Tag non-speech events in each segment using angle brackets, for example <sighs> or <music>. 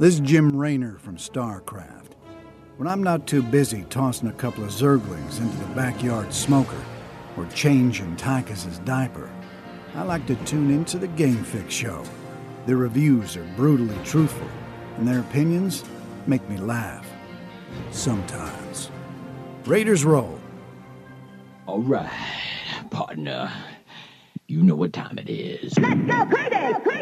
This is Jim Raynor from StarCraft. When I'm not too busy tossing a couple of zerglings into the backyard smoker or changing Tychus's diaper, I like to tune into the Game Fix show. Their reviews are brutally truthful, and their opinions make me laugh. Sometimes. Raiders roll. All right, partner. You know what time it is. Let's go crazy, crazy.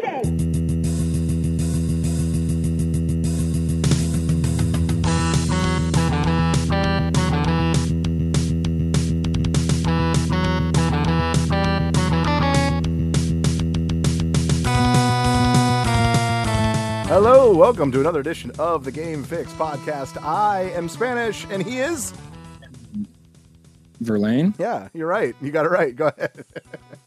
Hello, welcome to another edition of the Game Fix podcast. I am Spanish, and he is. Verlaine. Yeah, you're right. You got it right. Go ahead.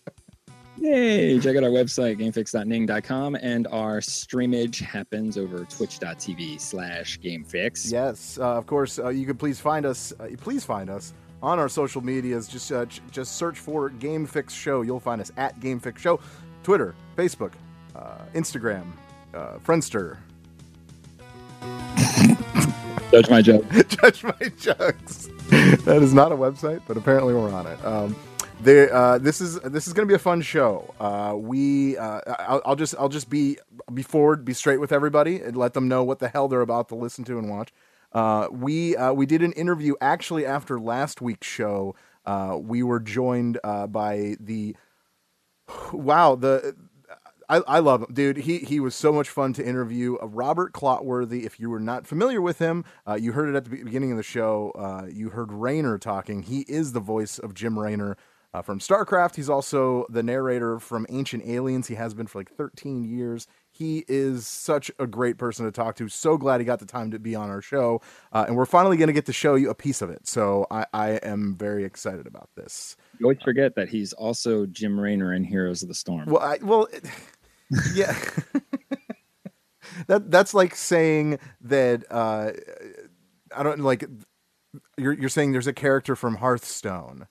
<laughs> Yay! Check out our website, gamefix.ning.com, and our streamage happens over twitch.tv slash gamefix. yes, uh, of course. Uh, you can please find us. Uh, please find us on our social medias. Just uh, ch- just search for Game Fix Show. You'll find us at Game Fix Show, Twitter, Facebook, uh, Instagram, uh, Friendster. Judge my joke. <laughs> Judge my jokes. that is not a website, but apparently we're on it. Um, there, uh, this is this is going to be a fun show. Uh, we, uh, I'll, I'll just I'll just be be forward, be straight with everybody, and let them know what the hell they're about to listen to and watch. Uh, we uh, we did an interview actually after last week's show. Uh, we were joined uh, by the wow the I, I love him, dude. He he was so much fun to interview. Uh, Robert Clotworthy. If you were not familiar with him, uh, you heard it at the beginning of the show. Uh, you heard Raynor talking. He is the voice of Jim Raynor uh, from StarCraft. He's also the narrator from Ancient Aliens. He has been for like 13 years. He is such a great person to talk to. So glad he got the time to be on our show, uh, and we're finally going to get to show you a piece of it. So I, I am very excited about this. You always forget that he's also Jim Raynor in Heroes of the Storm. Well, I, well, it- yeah. <laughs> that that's like saying that uh, I don't like. You're you're saying there's a character from Hearthstone.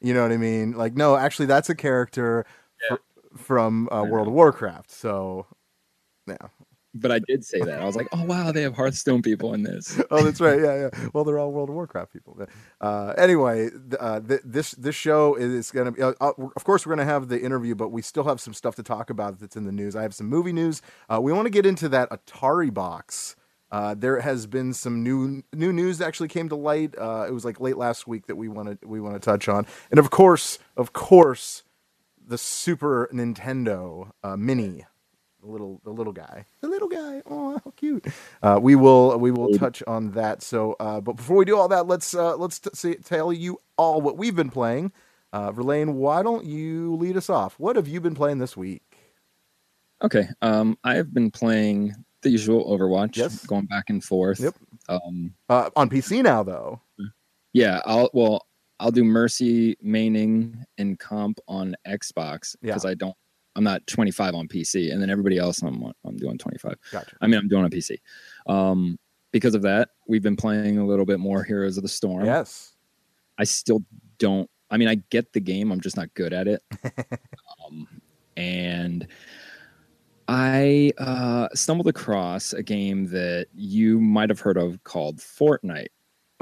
You know what I mean? Like, no, actually, that's a character fr- from uh, World of Warcraft. So, yeah. But I did say that. I was like, oh, wow, they have Hearthstone people in this. <laughs> oh, that's right. Yeah, yeah. Well, they're all World of Warcraft people. Uh, anyway, uh, th- this this show is going to be. Uh, uh, of course, we're going to have the interview, but we still have some stuff to talk about that's in the news. I have some movie news. Uh, we want to get into that Atari box. Uh, there has been some new new news that actually came to light. It was like late last week that we want to we want to touch on, and of course, of course, the Super Nintendo Mini the little the little guy the little guy oh how cute uh, we will we will touch on that so uh, but before we do all that let's uh, let's t- say, tell you all what we've been playing uh, Verlaine, why don't you lead us off what have you been playing this week Okay. Um, I have been playing the usual Overwatch, Yes. going back and forth. Yep. Um, uh, on PC now though yeah, I'll well, I'll do Mercy maining and comp on Xbox Yeah. because I don't. I'm not 25 on PC, and then everybody else I'm I'm doing 25. gotcha I mean, I'm doing on PC. Um, because of that, we've been playing a little bit more Heroes of the Storm. yes I still don't. I mean, I get the game. I'm just not good at it. <laughs> um, and I uh, stumbled across a game that you might have heard of called Fortnite.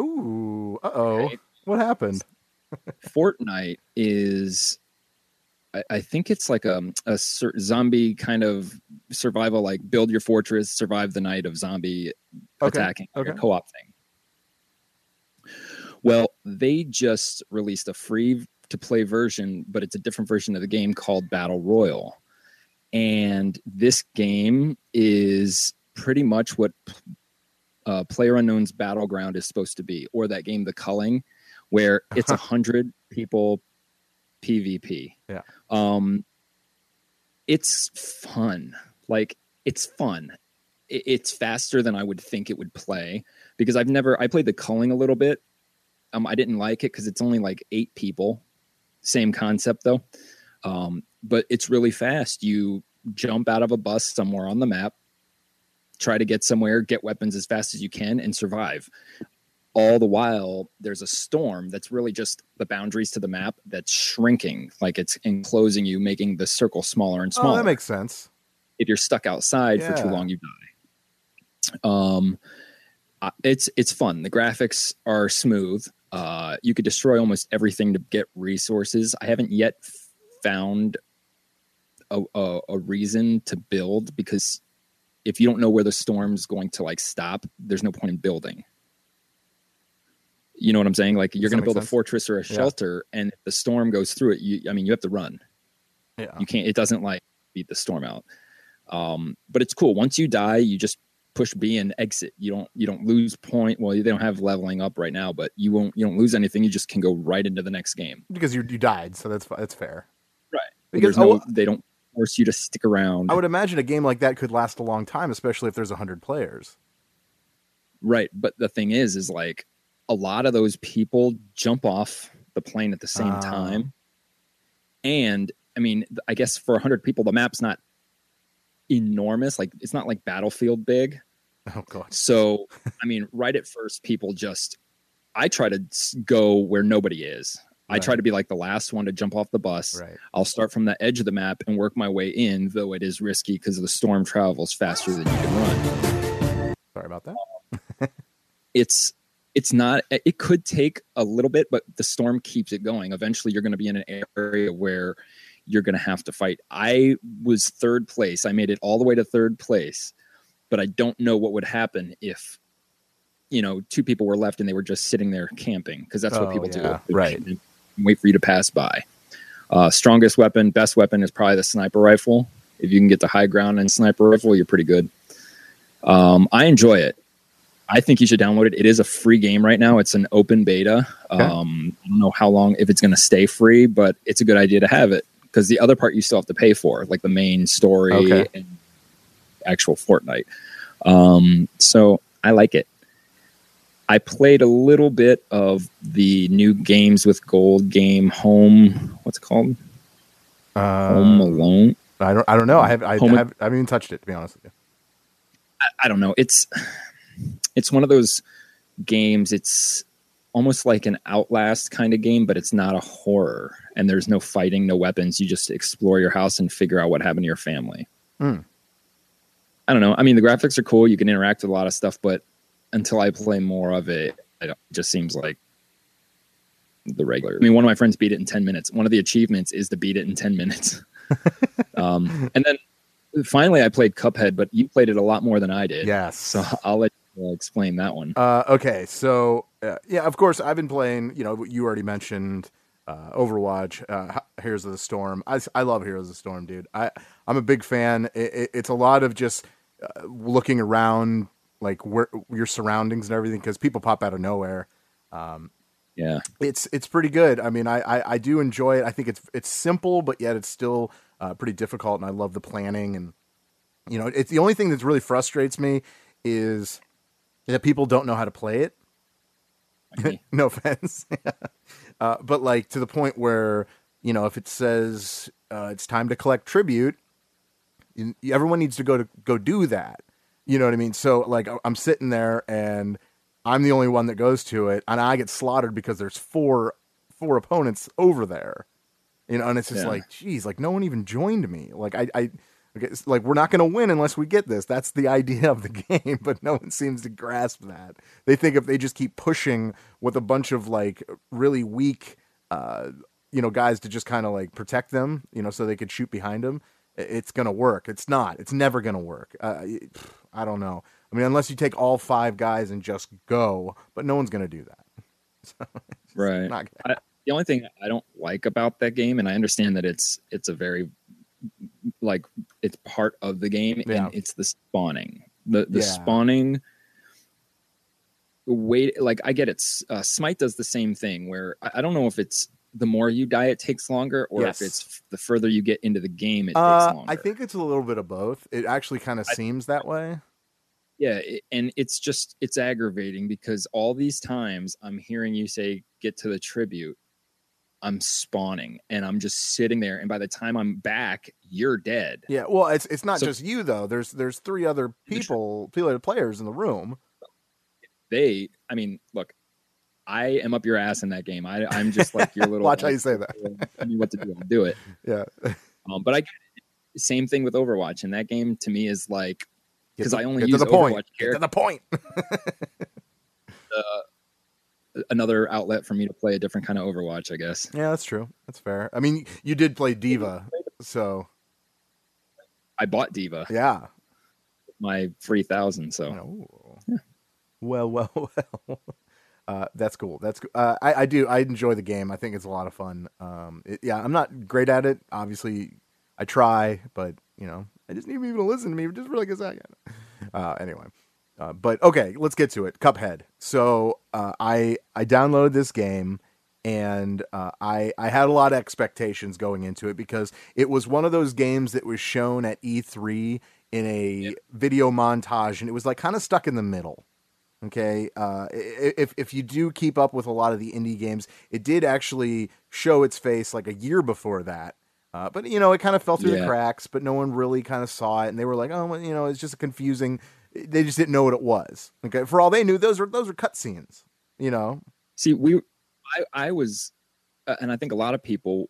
ooh uh-oh Right. what happened <laughs> Fortnite is, I, I think it's like a, a cer- zombie kind of survival, like build your fortress, survive the night of zombie Okay, attacking, like a co-op thing. Well, they just released a free to play version, but it's a different version of the game called Battle Royale. And this game is pretty much what uh, Player Unknown's Battleground is supposed to be, or that game, The Culling, where it's <laughs> a hundred people PvP. Yeah. Um, it's fun. Like it's fun. It, it's faster than I would think it would play because I've never. I played The Culling a little bit. Um, I didn't like it because it's only like eight people. Same concept though. Um, but it's really fast. You jump out of a bus somewhere on the map, try to get somewhere, get weapons as fast as you can, and survive. All the while, there's a storm that's really just the boundaries to the map that's shrinking, like it's enclosing you, making the circle smaller and smaller oh that makes sense if you're stuck outside for too long, you die. Um, it's it's fun. The graphics are smooth. Uh, you could destroy almost everything to get resources. I haven't yet found a, a, a reason to build because if you don't know where the storm's going to like stop, there's no point in building. You know what I'm saying? Like you're going to build make a fortress or a Yeah. shelter, and if the storm goes through it, you I mean you have to run. Yeah. You can't. It doesn't like beat the storm out. Um, but it's cool. Once you die, you just push B and exit. You don't you don't lose point. Well, they don't have leveling up right now, but you won't you don't lose anything. You just can go right into the next game. Because you you died, so that's that's fair. Right. Because no. oh, they don't force you to stick around. I would imagine a game like that could last a long time, especially if there's hundred players. Right. But the thing is, is like a lot of those people jump off the plane at the same Ah. time. And I mean, I guess for 100 people, the map's not enormous. Like, it's not like Battlefield big. Oh god. So, I mean, right at first, people just, I try to go where nobody is. I try to be like the last one to jump off the bus. Right. I'll start from the edge of the map and work my way in, though it is risky because the storm travels faster than you can run. Sorry about that. it's it's not it could take a little bit but the storm keeps it going. Eventually you're going to be in an area where you're going to have to fight. I was third place. I made it all the way to third place but i don't know what would happen if you know two people were left and they were just sitting there camping because that's what Oh, people yeah, do right. Wait for you to pass by. Uh, strongest weapon best weapon is probably the sniper rifle. If you can get the high ground and sniper rifle you're pretty good. Um, i enjoy it I think you should download it. It is a free game right now. It's an open beta. Okay. Um, I don't know how long if it's going to stay free, but it's a good idea to have it because the other part you still have to pay for, like the main story Okay. and actual Fortnite. Um, so I like it. I played a little bit of the new games with gold game home. What's it called? Home Uh, Alone. I don't. I don't know. I have. I, Home- have, I haven't even touched it to be honest with you. I don't know. It's it's one of those games. It's almost like an Outlast kind of game, but it's not a horror. And there's no fighting, no weapons. You just explore your house and figure out what happened to your family. Hmm. I don't know. I mean, the graphics are cool. You can interact with a lot of stuff, but until I play more of it, it just seems like the regular. I mean, one of my friends beat it in 10 minutes. One of the achievements is to beat it in 10 minutes. <laughs> um, and then finally, I played Cuphead, but you played it a lot more than I did. Yes. So I'll let you uh, explain that one. Uh, okay, so uh, yeah, of course, I've been playing. You know, you already mentioned uh, Overwatch, uh, Heroes of the Storm. I, I love Heroes of the Storm, dude. I I'm a big fan. It, it, it's a lot of just uh, looking around, like where your surroundings and everything, because people pop out of nowhere. Yeah. It's it's pretty good. I mean, I, I I do enjoy it. I think it's it's simple, but yet it's still uh, pretty difficult, and I love the planning and you know, it's the only thing that really frustrates me is that people don't know how to play it. Okay. <laughs> no offense, <laughs> uh, but like to the point where you know, if it says uh, it's time to collect tribute, you, everyone needs to go to go do that. You know what I mean? So like, I'm sitting there and I'm the only one that goes to it, and I get slaughtered because there's four four opponents over there. You know, and it's just Yeah. like, geez, like no one even joined me. Like I, I like, it's like we're not going to win unless we get this. That's the <laughs> idea of the game, but no one seems to grasp that. They think if they just keep pushing with a bunch of like really weak, uh, you know, guys to just kind of like protect them, you know, so they could shoot behind them, it's going to work. It's not. It's never going to work. Uh, I don't know. I mean, unless you take all five guys and just go, but no one's going to do that. <laughs> So, Right. I, the only thing I don't like about that game, and I understand that it's it's a very like it's part of the game, Yeah. and it's the spawning. The the Yeah. spawning wait like I get it. Uh, Smite does the same thing where I, I don't know if it's the more you die it takes longer, or Yes. if it's f- the further you get into the game it takes Uh, longer. I think it's a little bit of both. It actually kind of seems that way. Yeah, it, and it's just it's aggravating because all these times I'm hearing you say get to the tribute, I'm spawning and I'm just sitting there, and by the time I'm back, you're dead. Yeah, well, it's it's not So- just you though. There's there's three other people, people players in the room. They, I mean, look, I am up your ass in that game. I, I'm just like your <laughs> little. Watch how you say that. Tell me what to do, I'll do it. <laughs> Yeah, Um, but I, same thing with Overwatch, and that game to me is like because I only use to the point. Overwatch Get to the point. <laughs> another outlet for me to play a different kind of Overwatch, I guess. yeah, that's true. That's fair. I mean, you did play D.Va, so I bought D.Va, yeah. my three thousand. So Oh. Well, well, <laughs> well. Uh, that's cool. That's co- uh, I, I do. I enjoy the game. I think it's a lot of fun. Um, it, yeah, I'm not great at it. Obviously, I try, but you know, I just need people to listen to me just for like a second. Uh, anyway, uh, but okay, let's get to it. Cuphead. So uh, I I downloaded this game. And uh, I I had a lot of expectations going into it because it was one of those games that was shown at E3 in a video montage, and it was like kind of stuck in the middle. Okay, uh, if if you do keep up with a lot of the indie games, it did actually show its face like a year before that. Uh, but you know, it kind of fell through the cracks. But no one really kind of saw it, and they were like, "Oh, well, you know, it's just a confusing." They just didn't know what it was. Okay, for all they knew, those were those were cutscenes. You know, see, we, I, I was, uh, and I think a lot of people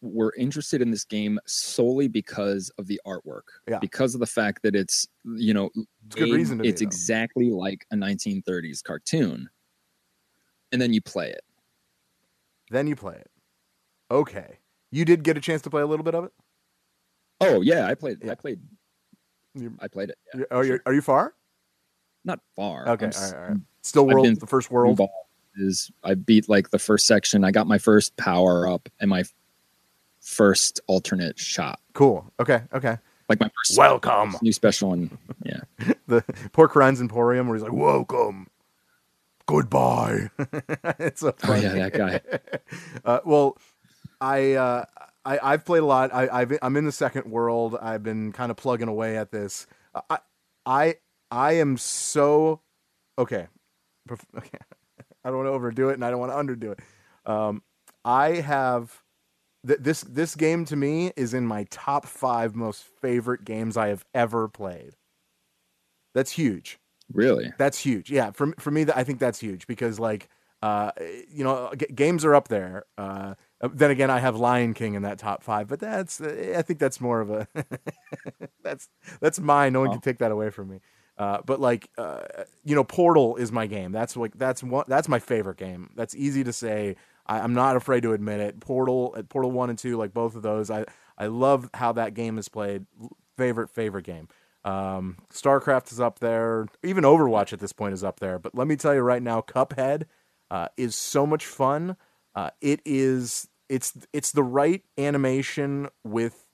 were interested in this game solely because of the artwork, Yeah. because of the fact that it's, you know, It's good reason to be, it's though. exactly like a 1930s cartoon, and then you play it. then you play it. Okay, you did get a chance to play a little bit of it. Oh yeah, I played. Yeah. I played. You- I played it. Yeah, You- oh, sure. you're, you far? not far. Okay, all right, all right. Still world, been the first world. is I beat like the first section. I got my first power up and my first alternate shot. Cool. Okay, okay. Like my first Welcome. new special one. <laughs> Yeah. the Porkrind's Emporium, where he's like, "Welcome, goodbye." <laughs> it's so Oh yeah, that guy. <laughs> uh, well, I, uh, I I've played a lot. I, I've I'm in the second world. I've been kind of plugging away at this. I I I am so okay. <laughs> Okay. I don't want to overdo it, and I don't want to underdo it. Um, I have th- this this game to me is in my top five most favorite games I have ever played. That's huge. Really? That's huge. Yeah, for for me, that I think that's huge because like uh, you know, g- games are up there. Uh, then again, I have Lion King in that top five, but that's I think that's more of a <laughs> that's that's mine. No one can Oh. take that away from me. Uh, but like uh, you know, Portal is my game. That's like that's one that's my favorite game. That's easy to say. I, I'm not afraid to admit it. Portal, uh, Portal one and two, like both of those, I I love how that game is played. Favorite favorite game. Um, StarCraft is up there. Even Overwatch at this point is up there. But let me tell you right now, Cuphead uh, is so much fun. Uh, it is it's it's the right animation with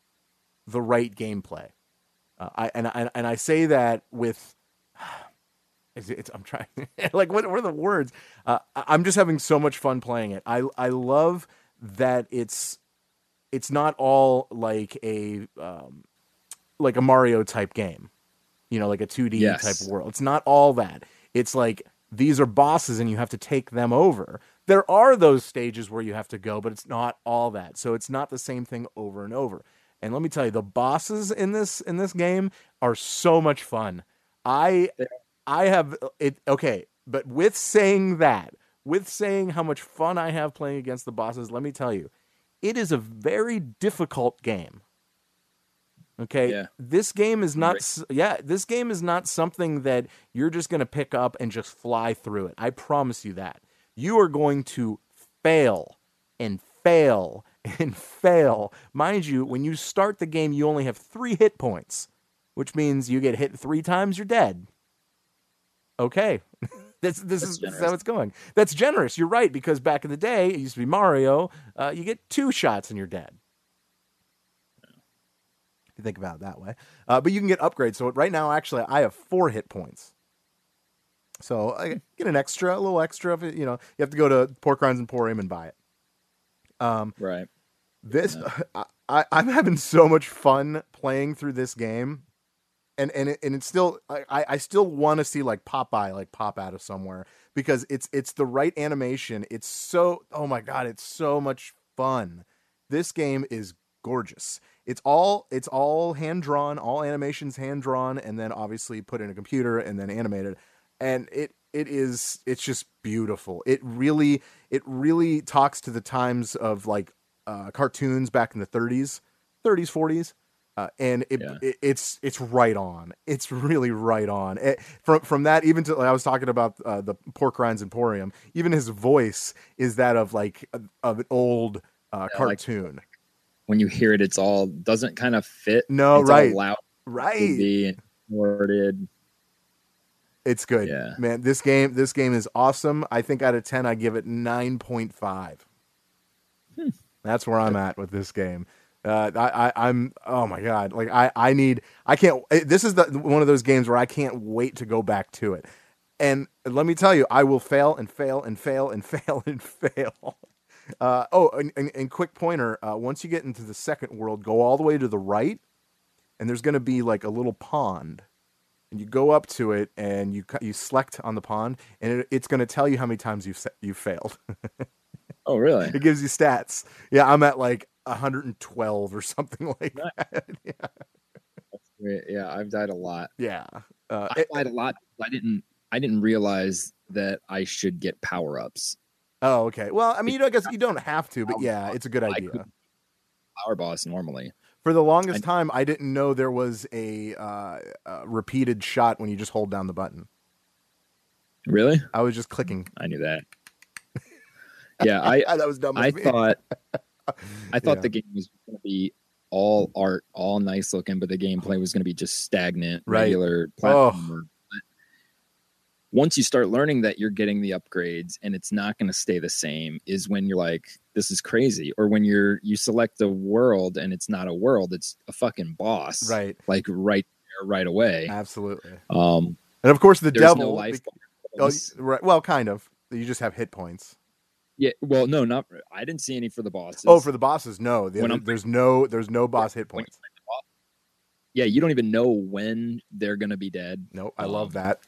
the right gameplay. Uh, I and I and I say that with <sighs> it's, it's I'm trying <laughs> like what, what are the words? Uh, I'm just having so much fun playing it. I I love that it's it's not all like a um, like a Mario type game, you know, like a 2D Yes. type world. It's not all that. It's like these are bosses and you have to take them over. There are those stages where you have to go, but it's not all that. So it's not the same thing over and over. And let me tell you, the bosses in this in this game are so much fun. I I have uh, it okay, but with saying that, with saying how much fun I have playing against the bosses, let me tell you, it is a very difficult game. Okay, Yeah. this game is not. Right. Yeah, this game is not something that you're just going to pick up and just fly through it. I promise you that. You are going to fail and fail <laughs> and fail. Mind you, when you start the game, you only have three hit points, which means you get hit three times, you're dead. Okay. <laughs> This, this That's is generous. how it's going. That's generous. You're right because back in the day, it used to be Mario. Uh, you get two shots and you're dead. If you think about it that way, uh, but you can get upgrades. So right now, actually, I have four hit points. So I get an extra, a little extra. If it, you know, you have to go to Porkrind's Emporium and buy it. Um, Right. this <laughs> I, I, I'm having so much fun playing through this game, and and it, and it's still I, I I still want to see like Popeye like pop out of somewhere because it's it's the right animation. It's so oh my god, it's so much fun. This game is gorgeous. It's all it's all hand drawn, all animations hand drawn, and then obviously put in a computer and then animated, and it it is it's just beautiful. It really it really talks to the times of like uh, cartoons back in the 30s, 30s, 40s. uh, and it, Yeah. it, it's it's right on. It's really right on. It, from from that even to like I was talking about uh, the Porkrind's Emporium. Even his voice is that of like a, of an old uh, Yeah, like- cartoon. When you hear it, it's all doesn't kind of fit. No, it's right. Loud, right. Worded. It's good. Yeah. Man, this game this game is awesome. I think out of 10 I give it 9.5. Hmm. That's where I'm at with this game. Uh, I, I I'm oh my god like I I need I can't eh, this is the one of those games where I can't wait to go back to it and let me tell you I will fail and fail and fail and <laughs> fail and fail uh, oh and, and, and quick pointer uh, once you get into the second world go all the way to the right and there's going to be like a little pond and you go up to it and you you select on the pond and it, it's going to tell you how many times you've you failed <laughs> Oh, really? it gives you stats yeah i'm at like 112 or something <laughs> like Nice. that <laughs> yeah Yeah, I've died a lot. yeah uh, I it- died a lot. I didn't. I didn't realize that I should get power ups. oh okay well i mean you know, i guess you don't have to but yeah it's a good idea power boss normally. For the longest I- time i didn't know there was a uh, uh, repeated shot when you just hold down the button Really? i was just clicking I knew that. Yeah, I <laughs> that was dumb I thought <laughs> I thought Yeah. the game was going to be all art, all nice looking, but the gameplay was going to be just stagnant, Right. regular Oh. platformer. But once you start learning that you're getting the upgrades and it's not going to stay the same, is when you're like, "This is crazy," or when you're you select a world and it's not a world, it's a fucking boss, right Like right there, right away. absolutely Um, and of course the devil no. Oh, right. Well, kind of. You just have hit points. Yeah, well, no, not. I didn't see any for the bosses. Oh, for the bosses, no. The- there's no there's no boss hit points. boss- yeah, you don't even know when they're gonna be dead. No, I love um, that.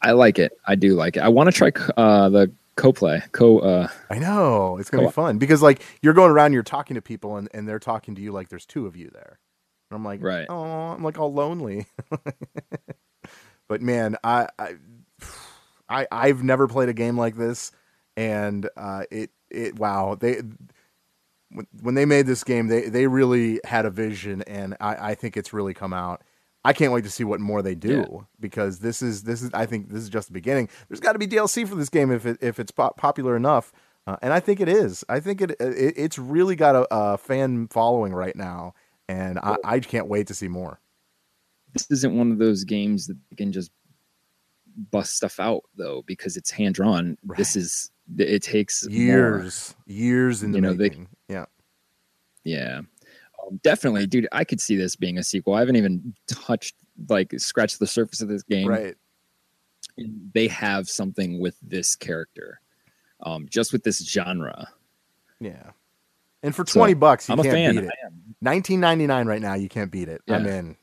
I like it. I do like it. I want to try uh, the co-play. Co. Uh, I know it's gonna be co-op. fun because like you're going around, you're talking to people, and, and they're talking to you like there's two of you there. And I'm like, Right. Oh, I'm like all lonely. <laughs> but man, I, I I I've never played a game like this, and uh, it it wow they. When, when they made this game, they, they really had a vision, and I, I think it's really come out. I can't wait to see what more they do Yeah. because this is this is I think this is just the beginning. There's got to be DLC for this game if it, if it's pop- popular enough, uh, and I think it is. I think it, it it's really got a, a fan following right now, and I, I can't wait to see more. this isn't one of those games that can just bust stuff out though because it's hand drawn. This is it takes more. Years, years in the You know, they- making. yeah, Yeah. Um, definitely, dude. I could see this being a sequel. I haven't even touched, like, scratched the surface of this game. right. And They have something with this character, um, just with this genre. Yeah, and for So, twenty bucks, you I'm a can't fan. beat it. Nineteen ninety nine right now, you can't beat it. I'm in.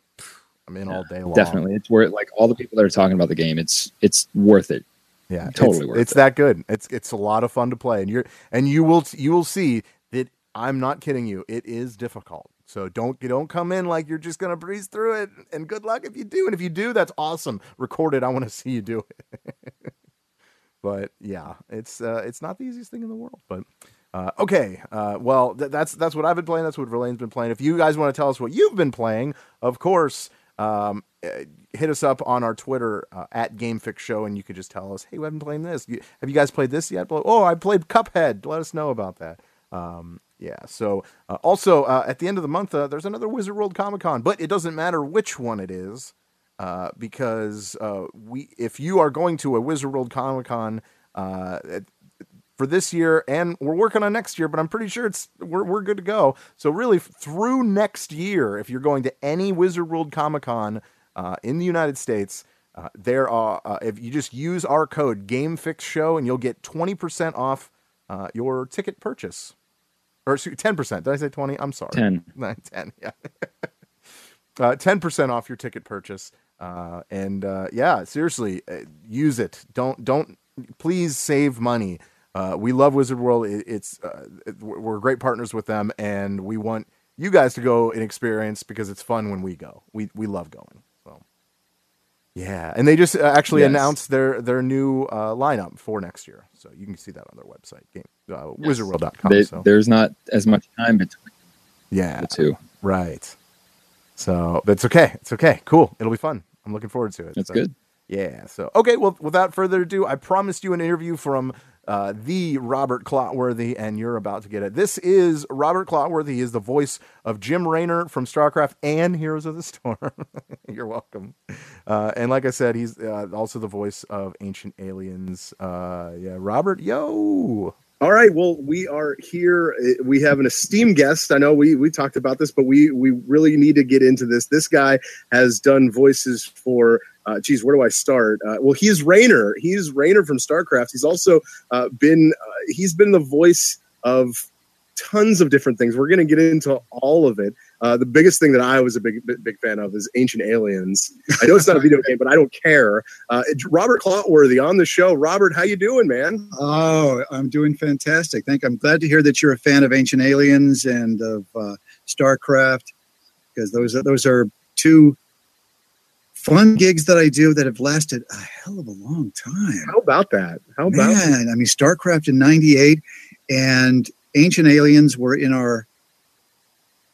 I'm in all day long. Definitely, it's worth. Like all the people that are talking about the game, it's it's worth it. Yeah, Totally It's, worth it's it. that good. It's it's a lot of fun to play, and you're and you will you will see that I'm not kidding you. It is difficult. So don't don't come in like you're just gonna breeze through it. And good luck if you do. And if you do, that's awesome. Record it. I want to <laughs> see you do it. but yeah, it's uh, it's not the easiest thing in the world. But uh, okay, uh, well th- that's that's what I've been playing. That's what Verlaine's been playing. If you guys want to tell us what you've been playing, of course. Um, uh, hit us up on our Twitter uh, at GameFix Show, and you could just tell us, "Hey, we haven't played this. Have you guys played this yet?" Oh, I played Cuphead. Let us know about that. Um, yeah. So, uh, also uh, at the end of the month, uh, there's another Wizard World Comic Con, but it doesn't matter which one it is, uh, because uh, we, if you are going to a Wizard World Comic Con uh, for this year, and we're working on next year, but I'm pretty sure it's we're we're good to go. So really, through next year, if you're going to any Wizard World Comic Con in the United States, there are if you just use our code GameFixShow, and you'll get 20% off uh, your ticket purchase, or ten percent. Did I say 20? I'm sorry. 10. <laughs> Nine, 10, yeah. <laughs> Uh, 10% off your ticket purchase. Uh, and uh, yeah, seriously, uh, use it. Don't, don't, please save money. Uh, we love Wizard World. It, it's, uh, it- we're great partners with them, and we want you guys to go and experience because it's fun when we go. We, we love going. Yeah. And they just uh, actually Yes. announced their, their new uh, lineup for next year. So you can see that on their website, game, uh, wizardworld.com. They- so. There's not as much time between Yeah, the two. right. So that's okay. It's okay. Cool. It'll be fun. I'm looking forward to it. That's So, good. Yeah. So okay. Well, without further ado, I promised you an interview from uh, the Robert Clotworthy, and you're about to get it. This is Robert Clotworthy. He is the voice of Jim Raynor from StarCraft and Heroes of the Storm. <laughs> you're welcome. Uh, and like I said, he's uh, also the voice of Ancient Aliens. Uh, yeah, Robert. Yo. All right. Well, we are here. Uh, We have an esteemed guest. I know we we talked about this, but we we really need to get into this. This guy has done voices for. Uh, geez, where do I start? Uh, well, he's Raynor. He's Raynor from StarCraft. He's also uh, been uh, he's been the voice of tons of different things. We're going to get into all of it. Uh, the biggest thing that I was a big big fan of is Ancient Aliens. I know it's not a video <laughs> game, but I don't care. Uh, Robert Clotworthy on the show. Robert, how you doing, man? Oh, I'm doing fantastic. Thank. I'm glad to hear that you're a fan of Ancient Aliens and of uh, StarCraft, because those are those are two fun gigs that I do that have lasted a hell of a long time. How about that? How about that? Man, I mean, StarCraft in '98 and Ancient Aliens were in our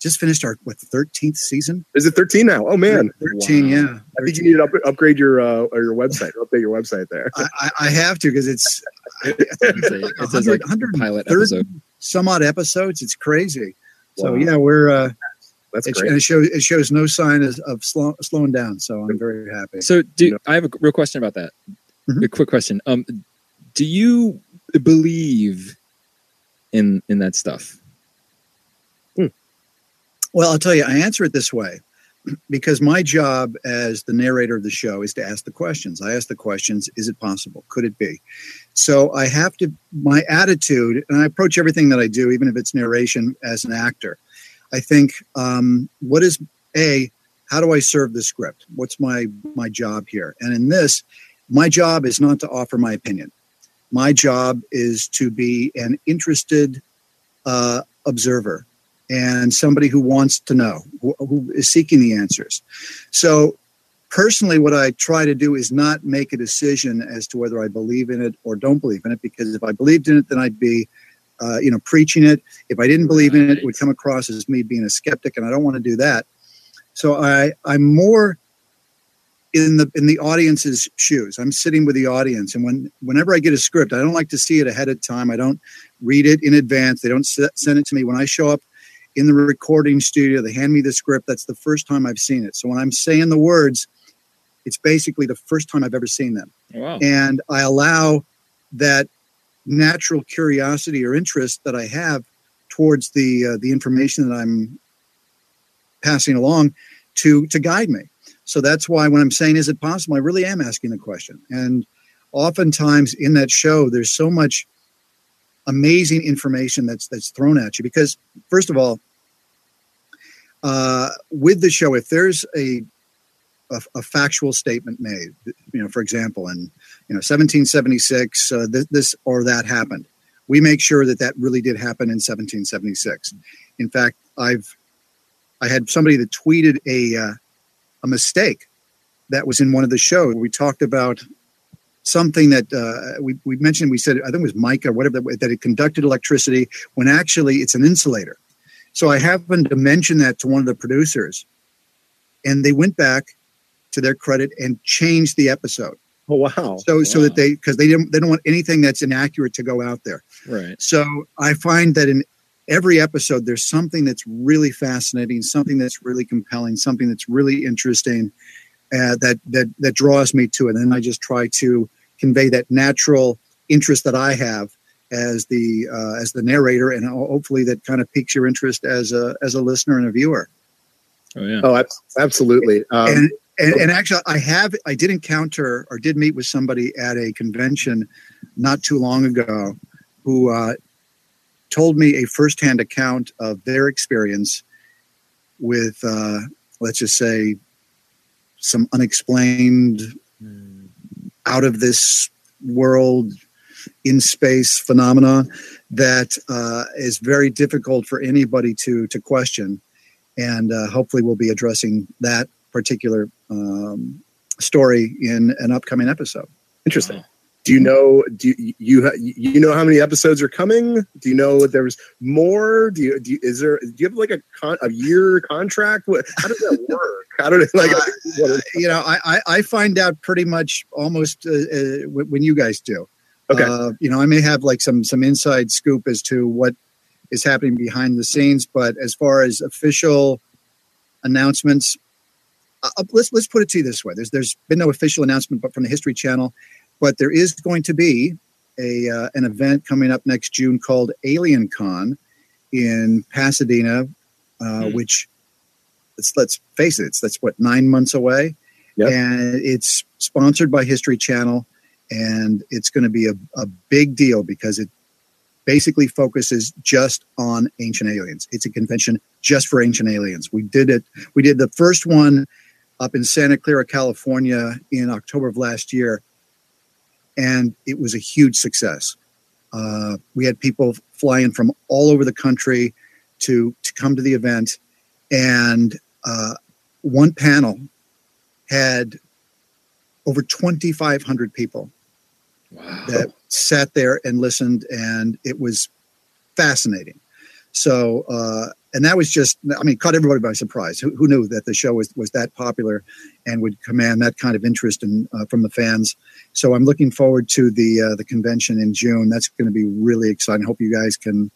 just finished our what the 13th season. Is it 13 now? Oh man, 13, Wow. yeah. I think you need to up, upgrade your uh, or your website, update your website there. <laughs> I, I, I have to because it's It's a- <laughs> it says like 100 pilot 130 episode. some odd episodes. It's crazy. So yeah, we're uh, That's it, great. and it shows it shows no sign of, of slow, slowing down. So I'm very happy. So, do No. I have a real question about that? Mhm. A quick question. Um, do you believe in in that stuff? Well, I'll tell you, I answer it this way because my job as the narrator of the show is to ask the questions. I ask the questions: Is it possible? Could it be? So I have to. My attitude, and I approach everything that I do, even if it's narration, as an actor. I think, um, what is a? How do I serve the script? What's my my job here? And in this, my job is not to offer my opinion. My job is to be an interested uh, observer and somebody who wants to know, who, who is seeking the answers. So, personally, what I try to do is not make a decision as to whether I believe in it or don't believe in it, because if I believed in it, then I'd be, uh, you know, preaching it. If I didn't believe in it, it would come across as me being a skeptic, and I don't want to do that. So, I I'm more in the in the audience's shoes. I'm sitting with the audience, and when whenever I get a script, I don't like to see it ahead of time. I don't read it in advance. They don't send it to me when I show up in the recording studio. They hand me the script. That's the first time I've seen it. So when I'm saying the words, it's basically the first time I've ever seen them. Wow. And I allow that natural curiosity or interest that I have towards the uh, the information that I'm passing along to to guide me. So that's why when I'm saying is it possible, I really am asking the question. And oftentimes in that show, there's so much amazing information that's that's thrown at you. Because first of all uh, with the show if there's a, a a factual statement made you know for example in you know 1776 uh, th- this or that happened we make sure that that really did happen in 1776 in fact i've i had somebody that tweeted a uh, a mistake that was in one of the shows. We talked about something that uh, we, we mentioned we said i think it was mica whatever that, that it conducted electricity when actually it's an insulator so i happened to mention that to one of the producers and they went back to their credit and changed the episode Oh wow. so so that they because they didn't they don't want anything that's inaccurate to go out there Right. so I find that in every episode, there's something that's really fascinating, something that's really compelling, something that's really interesting uh, that that that draws me to it. And I just try to convey that natural interest that I have as the uh, as the narrator, and hopefully that kind of piques your interest as a as a listener and a viewer. Oh yeah. Oh, absolutely. Um, and, and and actually, I have I did encounter or did meet with somebody at a convention not too long ago who uh, told me a firsthand account of their experience with uh, let's just say some unexplained out of this world in space phenomena that uh, is very difficult for anybody to to question. And uh, hopefully we'll be addressing that particular um, story in an upcoming episode. Interesting. Do you know? Do you, you you know how many episodes are coming? Do you know if there's more? Do you, do you is there? Do you have like a con, a year contract? What, how does that work? How don't like? Uh, you know, I, I I find out pretty much almost uh, uh, when you guys do. Okay. Uh, you know, I may have like some some inside scoop as to what is happening behind the scenes, but as far as official announcements, uh, let's let's put it to you this way: there's there's been no official announcement, but from the History Channel, but there is going to be a uh, an event coming up next June called Alien Con in Pasadena, uh, which let's let's face it, it's that's what nine months away, Yep. and it's sponsored by History Channel, and it's going to be a, a big deal because it basically focuses just on ancient aliens. It's a convention just for ancient aliens. We did it. We did the first one up in Santa Clara, California, in October of last year, and it was a huge success. Uh, we had people flying from all over the country to to come to the event, and uh, one panel had over 2,500 people Wow. that sat there and listened, and it was fascinating. So, uh, and that was just, I mean, caught everybody by surprise. Who, who knew that the show was, was that popular and would command that kind of interest in, uh, from the fans? So, I'm looking forward to the uh, the convention in June. That's going to be really exciting. Hope you guys can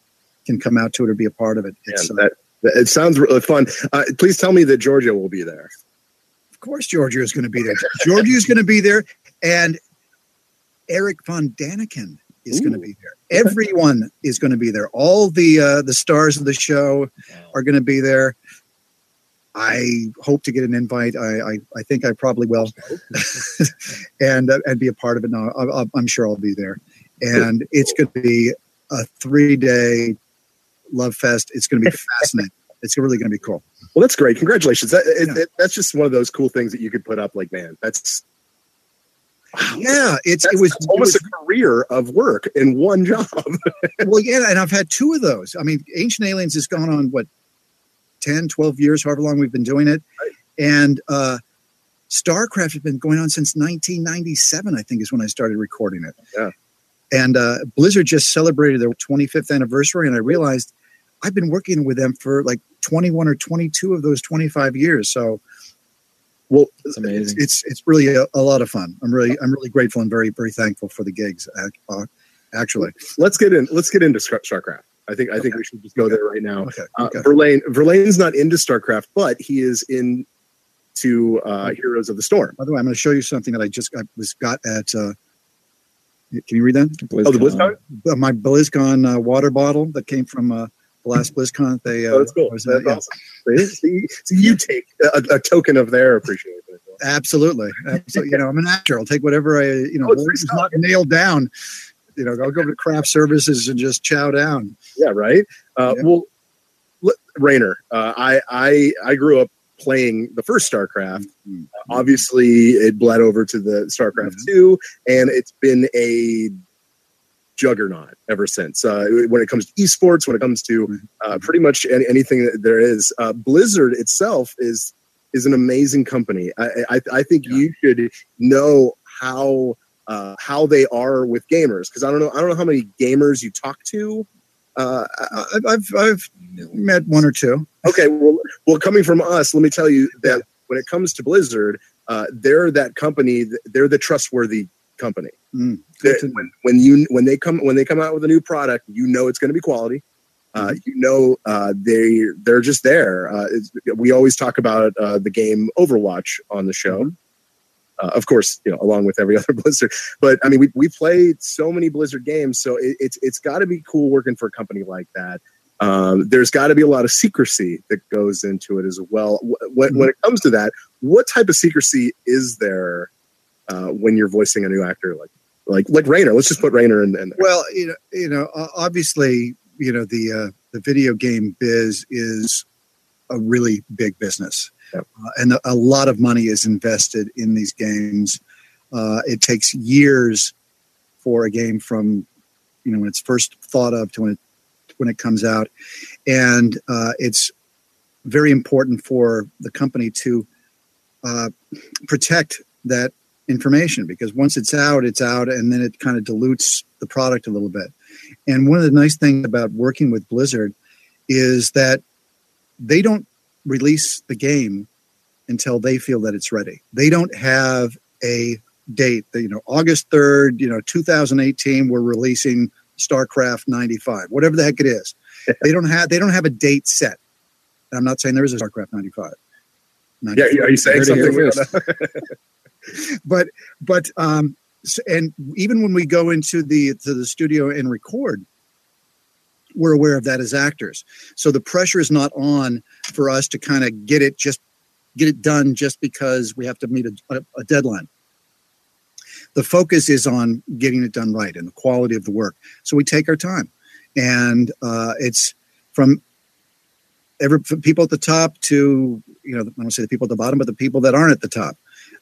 can come out to it or be a part of it. Yeah, uh, that, that- it sounds really fun. Uh, please tell me that Giorgio will be there. of course, Giorgio is going to be there. Giorgio is going to be there, and Erich von Däniken is going to be there. Everyone is going to be there. All the uh, the stars of the show are going to be there. I hope to get an invite. I I, I think I probably will, <laughs> and uh, and be a part of it. Now I, I'm sure I'll be there, and it's going to be a three day love fest. It's going to be fascinating. <laughs> It's really going to be cool. Well, that's great. Congratulations. That, it, Yeah. it- that's just one of those cool things that you could put up. Like, man, that's Yeah, it's that's, it was almost it a career of work in one <laughs> job. well, yeah, and I've had two of those. I mean, Ancient Aliens has gone on what 10, 12 years, however long we've been doing it, Right. and uh, StarCraft has been going on since 1997. I think is when I started recording it. Yeah. And uh, Blizzard just celebrated their 25th anniversary, and I realized I've been working with them for like 21 or 22 of those 25 years. So well, It's amazing. it's it's really a, a lot of fun. I'm really I'm really grateful and very very thankful for the gigs. Actually, let's get in. Let's get into StarCraft. I think I think we should just go there right now. okay, Uh. Verlaine Verlaine's not into StarCraft, but he is into uh, Heroes of the Storm. By the way, I'm going to show you something that I just got was got at. Uh, can you read that? Oh, the BlizzCon. Uh, My BlizzCon uh, water bottle that came from uh, the last BlizzCon. They uh, Oh, that's cool. was, That's yeah, awesome. See, see, see, you take a, a token of their appreciation. absolutely, absolutely. you know, I'm an actor. I'll take whatever I you know Oh, it's free it's stuff. not nailed down. You know, I'll go to craft services and just chow down. Yeah, right. Uh, Yeah. Well, Raynor, uh, I I I grew up playing the first StarCraft. Mhm. Obviously, it bled over to the StarCraft Mhm. two, and it's been a juggernaut ever since. Uh, when it comes to esports, when it comes to Mhm. uh, pretty much any, anything that there is, uh, Blizzard itself is is an amazing company. I I, I think Yeah. you should know how. Uh, how they are with gamers because I don't know I don't know how many gamers you talk to uh, I- I've I've, met one or two. Okay, well, well, coming from us, let me tell you that when it comes to Blizzard, uh, they're that company. They're the trustworthy company. Mm, They- good to know. when, when you when they come when they come out with a new product, you know it's going to be quality. Uh, you know uh, they they're just there. Uh, we always talk about uh, the game Overwatch on the show. Uh, of course, you know, along with every <laughs> other Blizzard. But I mean, we we played so many Blizzard games, so it, it's it's got to be cool working for a company like that. Um, there's got to be a lot of secrecy that goes into it as well. Wh- When, when it comes to that, what type of secrecy is there uh, when you're voicing a new actor like like like Raynor? Let's just put Raynor in, in there. Well, you know, you know, obviously, you know, the uh, the video game biz is a really big business, Uh, and a, a lot of money is invested in these games. Uh, it takes years for a game from, you know, when it's first thought of to when it when it comes out, and uh, it's very important for the company to uh, protect that information because once it's out, it's out, and then it kind of dilutes the product a little bit. And one of the nice things about working with Blizzard is that they don't release the game until they feel that it's ready. They don't have a date. That, You know, August third, you know, 2018, we're releasing StarCraft 95, whatever the heck it is. they don't have they don't have a date set. And I'm not saying there is a StarCraft 95. Yeah, are you saying Heard it here something? we first. don't know? but but um and even when we go into the to the studio and record we're aware of that as actors. So the pressure is not on for us to kind of get it just get it done just because we have to meet a, a, deadline. The focus is on getting it done right and the quality of the work. So we take our time. And uh, it's from every from people at the top to you know i don't say the people at the bottom but the people that aren't at the top.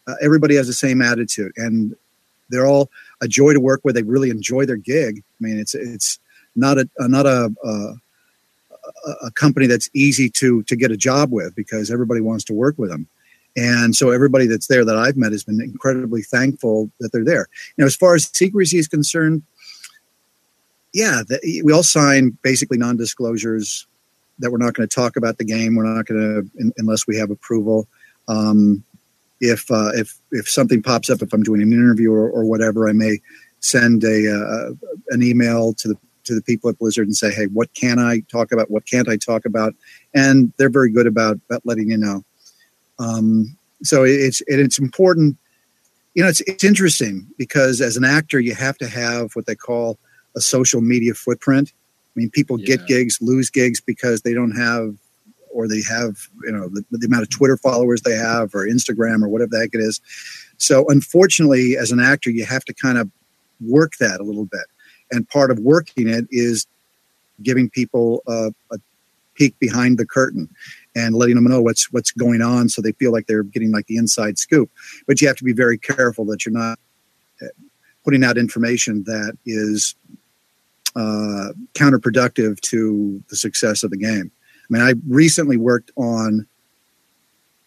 Uh, everybody has the same attitude and they're all a joy to work with. They really enjoy their gig. I mean it's it's not a, a not a, a a- a company that's easy to to get a job with because everybody wants to work with them and so everybody that's there that i've met has been incredibly thankful that they're there. Know as far as secrecy is concerned yeah the, we all sign basically non-disclosures that we're not going to talk about the game. We're not going to unless we have approval. Um, if uh, if if something pops up, if I'm doing an interview or, or whatever, I may send a uh, an email to the to the people at Blizzard and say, hey, what can I talk about? What can't I talk about? And they're very good about, about letting you know. Um, so it's it, it's important. You know, it's it's interesting because as an actor, you have to have what they call a social media footprint. I mean, people get gigs, lose gigs because they don't have or they have you know the, the amount of twitter followers they have or instagram or whatever the heck it is so unfortunately as an actor you have to kind of work that a little bit and part of working it is giving people a, a peek behind the curtain and letting them know what's what's going on so they feel like they're getting like the inside scoop. But you have to be very careful that you're not uh, putting out information that is uh, counterproductive to the success of the game. I mean, I recently worked on,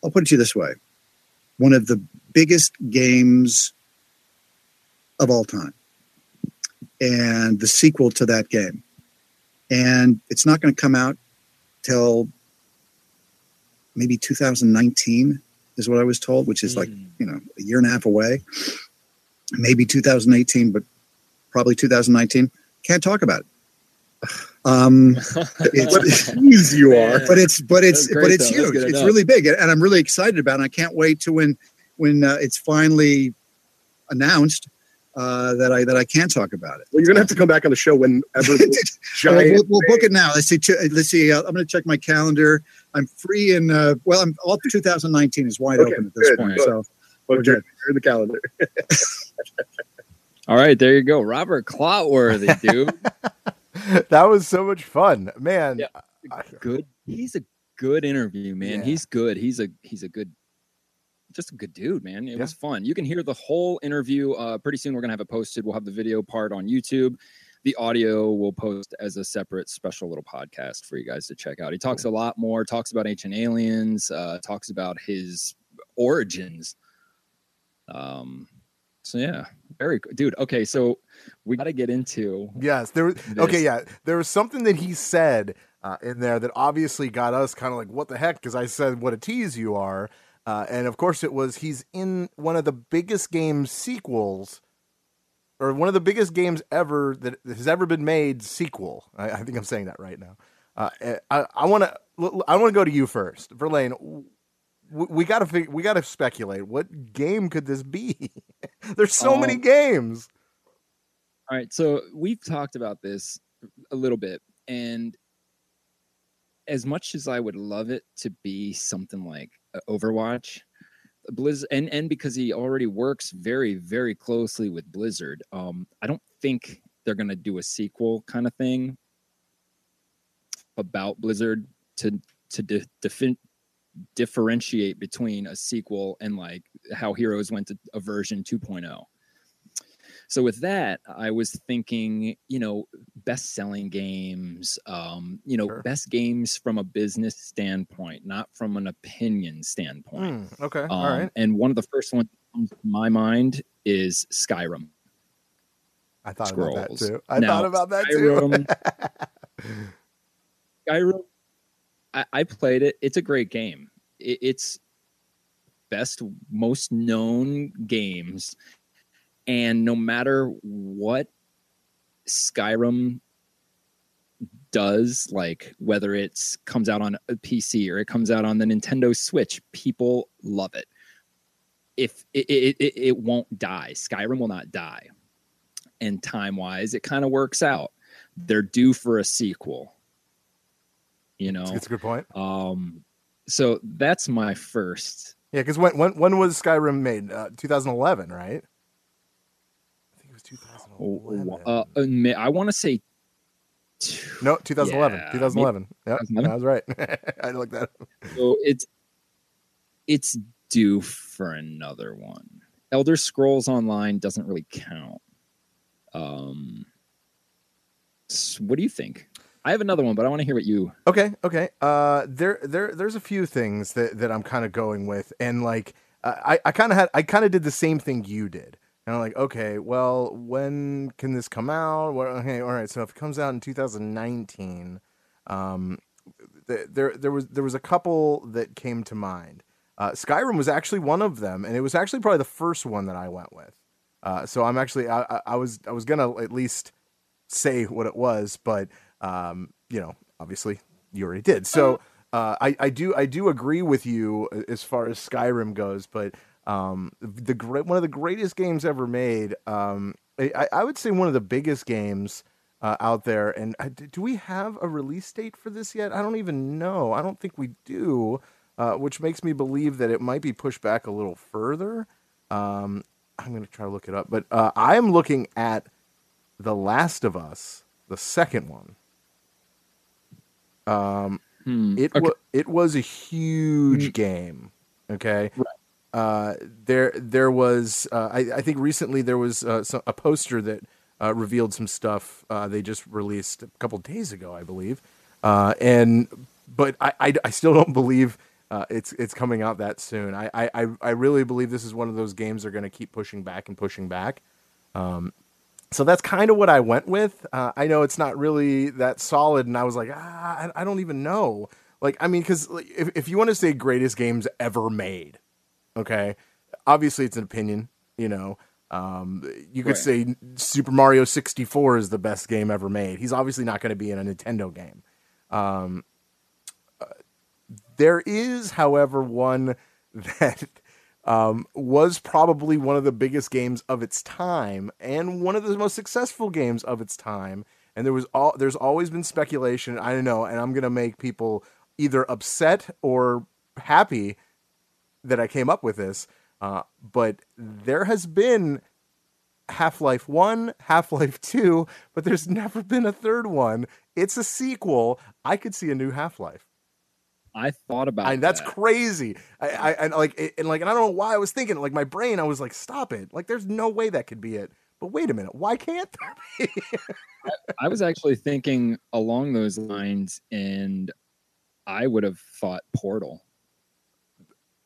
I'll put it to you this way, one of the biggest games of all time and the sequel to that game. And it's not going to come out till maybe 2019 is what I was told, which is like, you know, a year and a half away. Maybe 2018, but probably 2019. Can't talk about it. <sighs> Um, it's, What a <laughs> tease you are. but it's but it's great, but it's though. Huge. It's enough. really big, and I'm really excited about. it. I can't wait to when when uh, it's finally announced uh, that I that I can talk about it. Well, you're gonna have to come back on the show whenever <laughs> the Well, giant. we'll, we'll book it now. Let's see. two- Let's see. Uh, I'm going to check my calendar. I'm free in uh, well. I'm all 2019 is wide Okay, open at this good. point. Good. So Well, we're you're in the calendar. <laughs> All right, there you go, Robert Clotworthy, dude. <laughs> that was so much fun, man. Yeah. Good. He's a good interview, man. Yeah. He's good. He's a he's a good, just a good dude, man. It Yeah. was fun. You can hear the whole interview. Uh, pretty soon we're gonna have it posted. We'll have the video part on YouTube. The audio will post as a separate special little podcast for you guys to check out. He talks a lot more. Talks about ancient aliens. Uh, talks about his origins. Um. So yeah, very good, dude. Okay, so we got to get into Yes, there was okay. Yeah, there was something that he said uh, in there that obviously got us kind of like, "What the heck?" Because I said, "What a tease you are," uh, and of course it was. He's in one of the biggest game sequels, or one of the biggest games ever that has ever been made. Sequel. I, I think I'm saying that right now. Uh, I, I want to. I want to go to you first, Verlaine. We got to we got to speculate. What game could this be? <laughs> There's so many Um, games. All right, so we've talked about this a little bit, and as much as I would love it to be something like Overwatch, Blizz, and and because he already works very very closely with Blizzard, um, I don't think they're gonna do a sequel kind of thing about Blizzard to to di- differentiate between a sequel and like how Heroes went to a version 2.0. So with that, I was thinking, you know, best selling games, um, you know, Sure. best games from a business standpoint, not from an opinion standpoint. Hmm, okay, Um, all right. And one of the first one, comes to my mind is Skyrim. I thought about that too. I Now, thought about that too. Skyrim- <laughs> Skyrim, I, I played it. It's a great game. It, it's best, most known games, and no matter what Skyrim does, like whether it's comes out on a PC or it comes out on the Nintendo Switch, people love it. If it, it, it, it won't die, Skyrim will not die. And time wise, it kind of works out. They're due for a sequel. You know, It's a good point. um, so that's my first. Yeah, because when, when when was Skyrim made? Uh, 2011, right? I think it was 2011. Uh, admit- I want to say. two- no, 2011. yeah, 2011. Yep, 2011? I was right. <laughs> I looked that. up. So it's it's due for another one. Elder Scrolls Online doesn't really count. Um, what do you think? I have another one, but I want to hear what you. Okay, okay. Uh, there, there, there's a few things that, that I'm kind of going with, and like, uh, I, I kind of had, I kind of did the same thing you did, and I'm like, okay, well, when can this come out? Well, okay, all right. So if it comes out in 2019, um, th- there, there was, there was a couple that came to mind. Uh, Skyrim was actually one of them, and it was actually probably the first one that I went with. Uh, so I'm actually, I, I, I was, I was gonna at least say what it was, but um, you know, obviously you already did. So uh, I, I do I do agree with you as far as Skyrim goes, but um, the great one of the greatest games ever made. Um, I, I would say one of the biggest games uh, out there. And I, do we have a release date for this yet? I don't even know. I don't think we do, uh, which makes me believe that it might be pushed back a little further. Um, I'm going to try to look it up, but uh, I am looking at The Last of Us, the second one. Um, Hmm, it okay. was it was a huge game. Okay. Uh, there there was uh, I, I think recently there was uh, so- a poster that uh, revealed some stuff uh, they just released a couple days ago, I believe. Uh, and but I, I, I still don't believe it's it's coming out that soon. I, I, I- really believe this is one of those games they're going to keep pushing back and pushing back. Um, so that's kind of what I went with. I know it's not really that solid, and I was like, ah, I, I don't even know. Like, I mean, because like, if if you want to say greatest games ever made, okay, obviously it's an opinion. You know, um, you could Right. say Super Mario sixty four is the best game ever made. He's obviously not going to be in a Nintendo game. Um, uh, there is, however, one <laughs> that um, was probably one of the biggest games of its time and one of the most successful games of its time. And there was all there's always been speculation. I don't know, and I'm gonna make people either upset or happy that I came up with this. Uh, but there has been Half Life 1, Half Life <laughs> 2, but there's never been a third one. It's a sequel. I could see a new Half Life. I thought about I, that's that. crazy. I, I and like and like and I don't know why I was thinking like my brain. I was like, stop it. Like there's no way that could be it. But wait a minute, why can't <laughs> there be? I was actually thinking along those lines, and I would have thought Portal.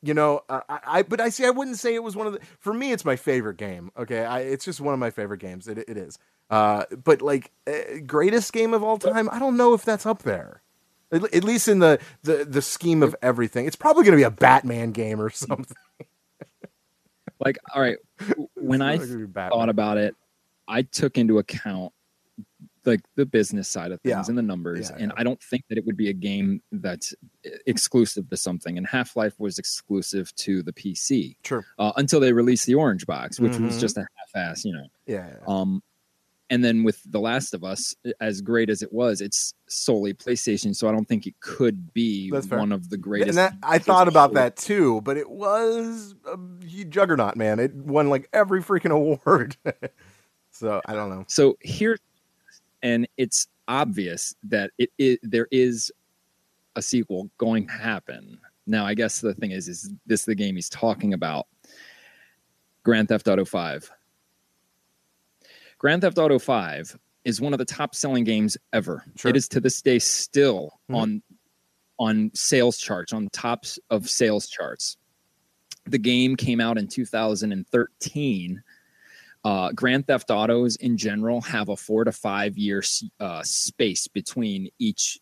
You know, I, I but I see. I wouldn't say it was one of the. For me, it's my favorite game. Okay, I, it's just one of my favorite games. It, it is. Uh, but like uh, greatest game of all time, I don't know if that's up there. At, at least in the, the the scheme of everything, it's probably going to be a Batman game or something. Like, all right, <laughs> when I It's probably gonna be Batman. thought about it, I took into account like the business side of things Yeah. and the numbers, Yeah, and yeah. I don't think that it would be a game that's exclusive to something. And Half Life was exclusive to the PC Sure. uh, until they released the Orange Box, which was Mhm. just a half-ass, you know. Yeah. yeah. Um, and then with The Last of Us, as great as it was, it's solely PlayStation, so I don't think it could be one of the greatest. and that I thought about that too, but it was a juggernaut, man. It won like every freaking <laughs> award. <laughs> so I don't know. So here, and it's obvious that it, it there is a sequel going to happen. Now, I guess the thing is, is this the game he's talking about? Grand Theft Auto Five. Grand Theft Auto Five is one of the top selling games ever. Sure. It is to this day still Mhm. on on sales charts, on tops of sales charts. the game came out in 2013. Uh, Grand Theft Autos in general have a four to five year uh, space between each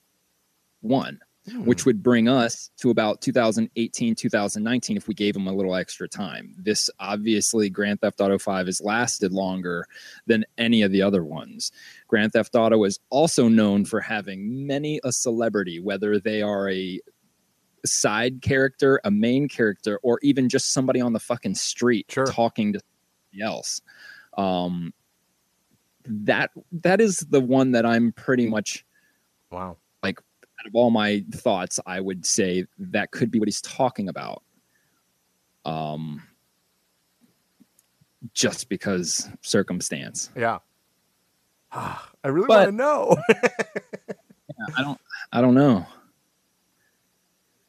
one, which would bring us to about 2018, 2019 if we gave them a little extra time. This obviously, Grand Theft Auto 5 has lasted longer than any of the other ones. Grand Theft Auto is also known for having many a celebrity, whether they are a side character, a main character, or even just somebody on the fucking street Sure. talking to somebody else. Um, that that is the one that I'm pretty much Wow. Like out of all my thoughts, I would say that could be what he's talking about. Um, just because circumstance. Yeah. <sighs> I really But- want to know. <laughs> I don't I don't know.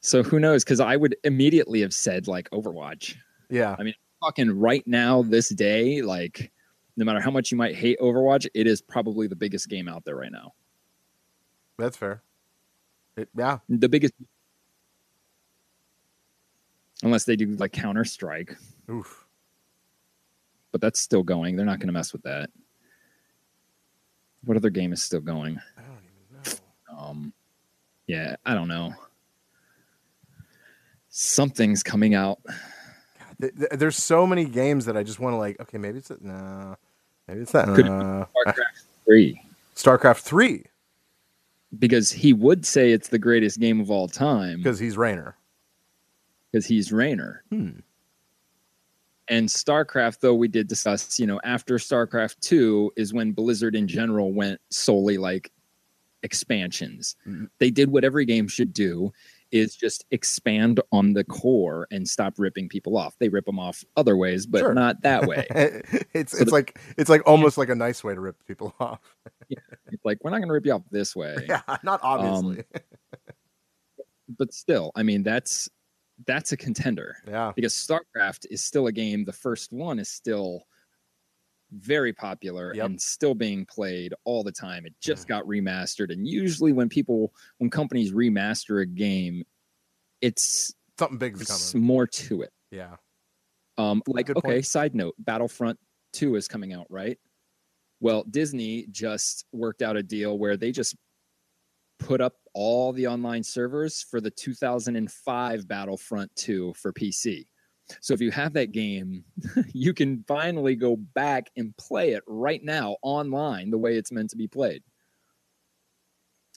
So who knows? Because I would immediately have said like Overwatch. yeah. I mean fucking right now, this day, like no matter how much you might hate Overwatch, it is probably the biggest game out there right now. That's fair. It, yeah. The biggest unless they do like Counter Strike, Oof. but that's still going. They're not gonna mess with that. What other game is still going? I don't even know. Um yeah, I don't know. Something's coming out. Th- th- There's so many games that I just want to like. Okay, maybe it's that. Nah. Maybe it's that. Could- nah. StarCraft 3. StarCraft three because he would say it's the greatest game of all time because he's Raynor. because he's Raynor. Hmm. And StarCraft, though we did discuss, you know, after StarCraft 2 is when Blizzard in general went solely like expansions. Mhm. They did what every game should do is just expand on the core and stop ripping people off. They rip them off other ways, but Sure. not that way. <laughs> it's So it's the- like it's like almost like a nice way to rip people <laughs> off. it's like we're not going to rip you off this way. <laughs> Yeah, not obviously. Um, but still, I mean, that's that's a contender. yeah. because StarCraft is still a game. The first one is still very popular Yep. and still being played all the time. It just got remastered, and usually when people, when companies remaster a game, it's, Something big. more to it. Yeah. Um, like Good okay, point. side note: Battlefront Two is coming out, right? Well, Disney just worked out a deal where they just put up all the online servers for the 2005 Battlefront 2 for PC. So if you have that game, <laughs> you can finally go back and play it right now online the way it's meant to be played.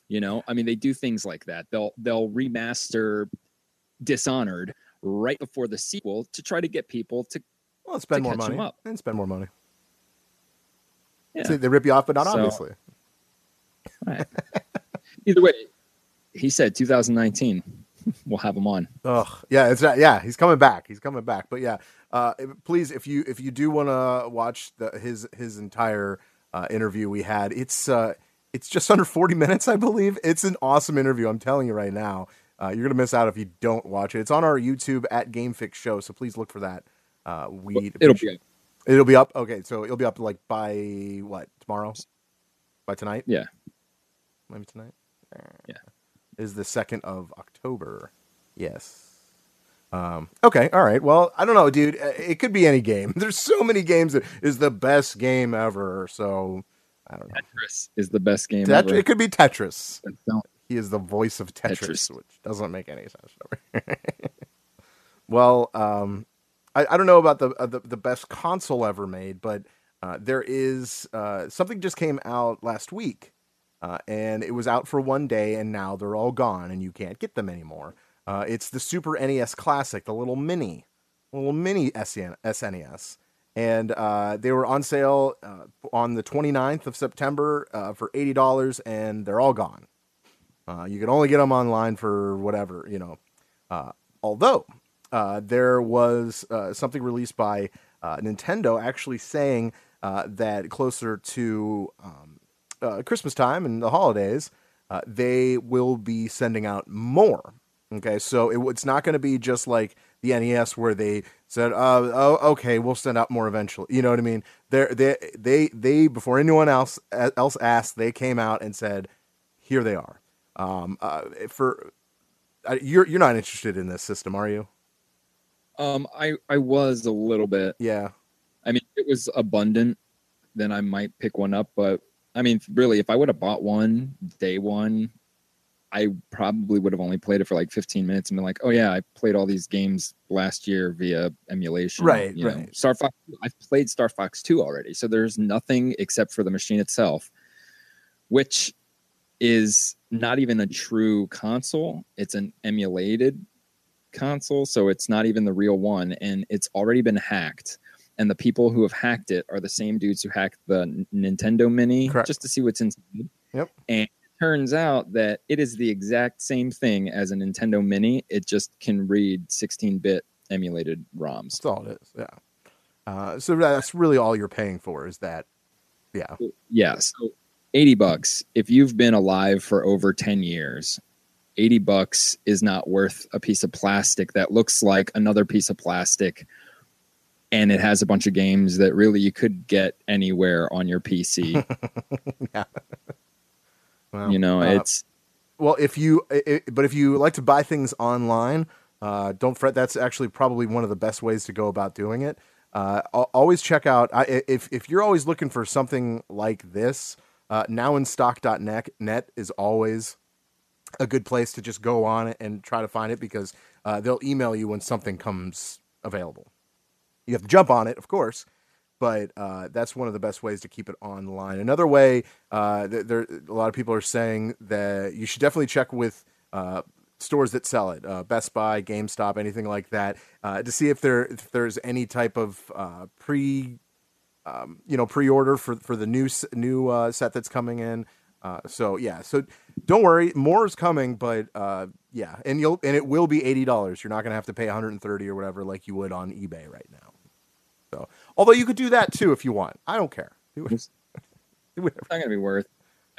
You know, I mean they do things like that. They'll they'll remaster Dishonored right before the sequel to try to get people to Well, spend to more money up. and spend more money. yeah. See, they rip you off, but not So- obviously. Right. Either way, he said 2019. We'll have him on. Ugh, yeah, it's not, yeah, he's coming back. He's coming back. But yeah, uh, please, if you if you do want to watch the, his his entire uh, interview we had, it's uh, it's just under forty minutes, I believe. It's an awesome interview. I'm telling you right now. Uh, you're gonna miss out if you don't watch it. It's on our YouTube at GameFix Show, so please look for that. Uh, we It'll be up. it'll be up. Okay, so it'll be up like by what tomorrow? By tonight? Yeah. maybe tonight. Yeah. Is the second of October. Yes. Um, okay, all right. Well, I don't know, dude. Uh, It could be any game. <laughs> There's so many games that is the best game ever. So I don't know. Tetris is the best game Tet- ever. it could be Tetris. He is the voice of Tetris, Tetris. which doesn't make any sense. <laughs> well, um, I, I don't know about the, uh, the the best console ever made, but uh, there is uh, something just came out last week, uh, and it was out for one day, and now they're all gone, and you can't get them anymore. Uh, it's the Super NES Classic, the little mini, little mini SNES, and uh, they were on sale uh, on the 29th of September uh, for eighty dollars, and they're all gone. Uh, you can only get them online for whatever, you know. Although there was something released by Nintendo actually saying that closer to um, uh, Christmas time and the holidays, uh, they will be sending out more. Okay, so it, it's not going to be just like the NES where they said, uh, "Oh, okay, we'll send out more eventually." You know what I mean? They they they they before anyone else else asked, they came out and said, "Here they are." Um, uh, for uh, you're you're not interested in this system, are you? Um, I I was a little bit. Yeah. I mean, if it was abundant, then I might pick one up. But I mean, really, if I would have bought one day one, I probably would have only played it for like 15 minutes and been like, oh yeah, I played all these games last year via emulation. Right, you know. right. Star Fox. I've played Star Fox 2 already, so there's nothing except for the machine itself, which is not even a true console. It's an emulated console, so it's not even the real one, and it's already been hacked. And the people who have hacked it are the same dudes who hacked the Nintendo Mini Correct. just to see what's inside. Yep. And it turns out that it is the exact same thing as a Nintendo Mini. It just can read 16-bit emulated ROMs. That's all it is. Yeah. Uh, so that's really all you're paying for is that. Yeah. Yeah, so 80 bucks. If you've been alive for over 10 years, 80 bucks is not worth a piece of plastic that looks like another piece of plastic and it has a bunch of games that really you could get anywhere on your PC. <laughs> Well, you know, uh, it's Well, if you, i i but if you like to buy things online, uh, don't fret. That's actually probably one of the best ways to go about doing it. Uh, always check out I, i- if if you're always looking for something like this. Uh, nowinstock.net net is always a good place to just go on and try to find it because uh, they'll email you when something comes available. You have to jump on it, of course, but uh, that's one of the best ways to keep it online. Another way, uh, th- there a lot of people are saying that you should definitely check with uh, stores that sell it, uh, Best Buy, GameStop, anything like that, uh, to see if there if there's any type of uh, pre, um, you know, pre-order for for the new new set that's coming in. So yeah, so don't worry, more is coming, but yeah, and you'll and it will be eighty dollars. You're not gonna have to pay 130 or whatever like you would on eBay right now. So, although you could do that too if you want, I don't care. <laughs> Do it- It's- whatever. it's not going to be worth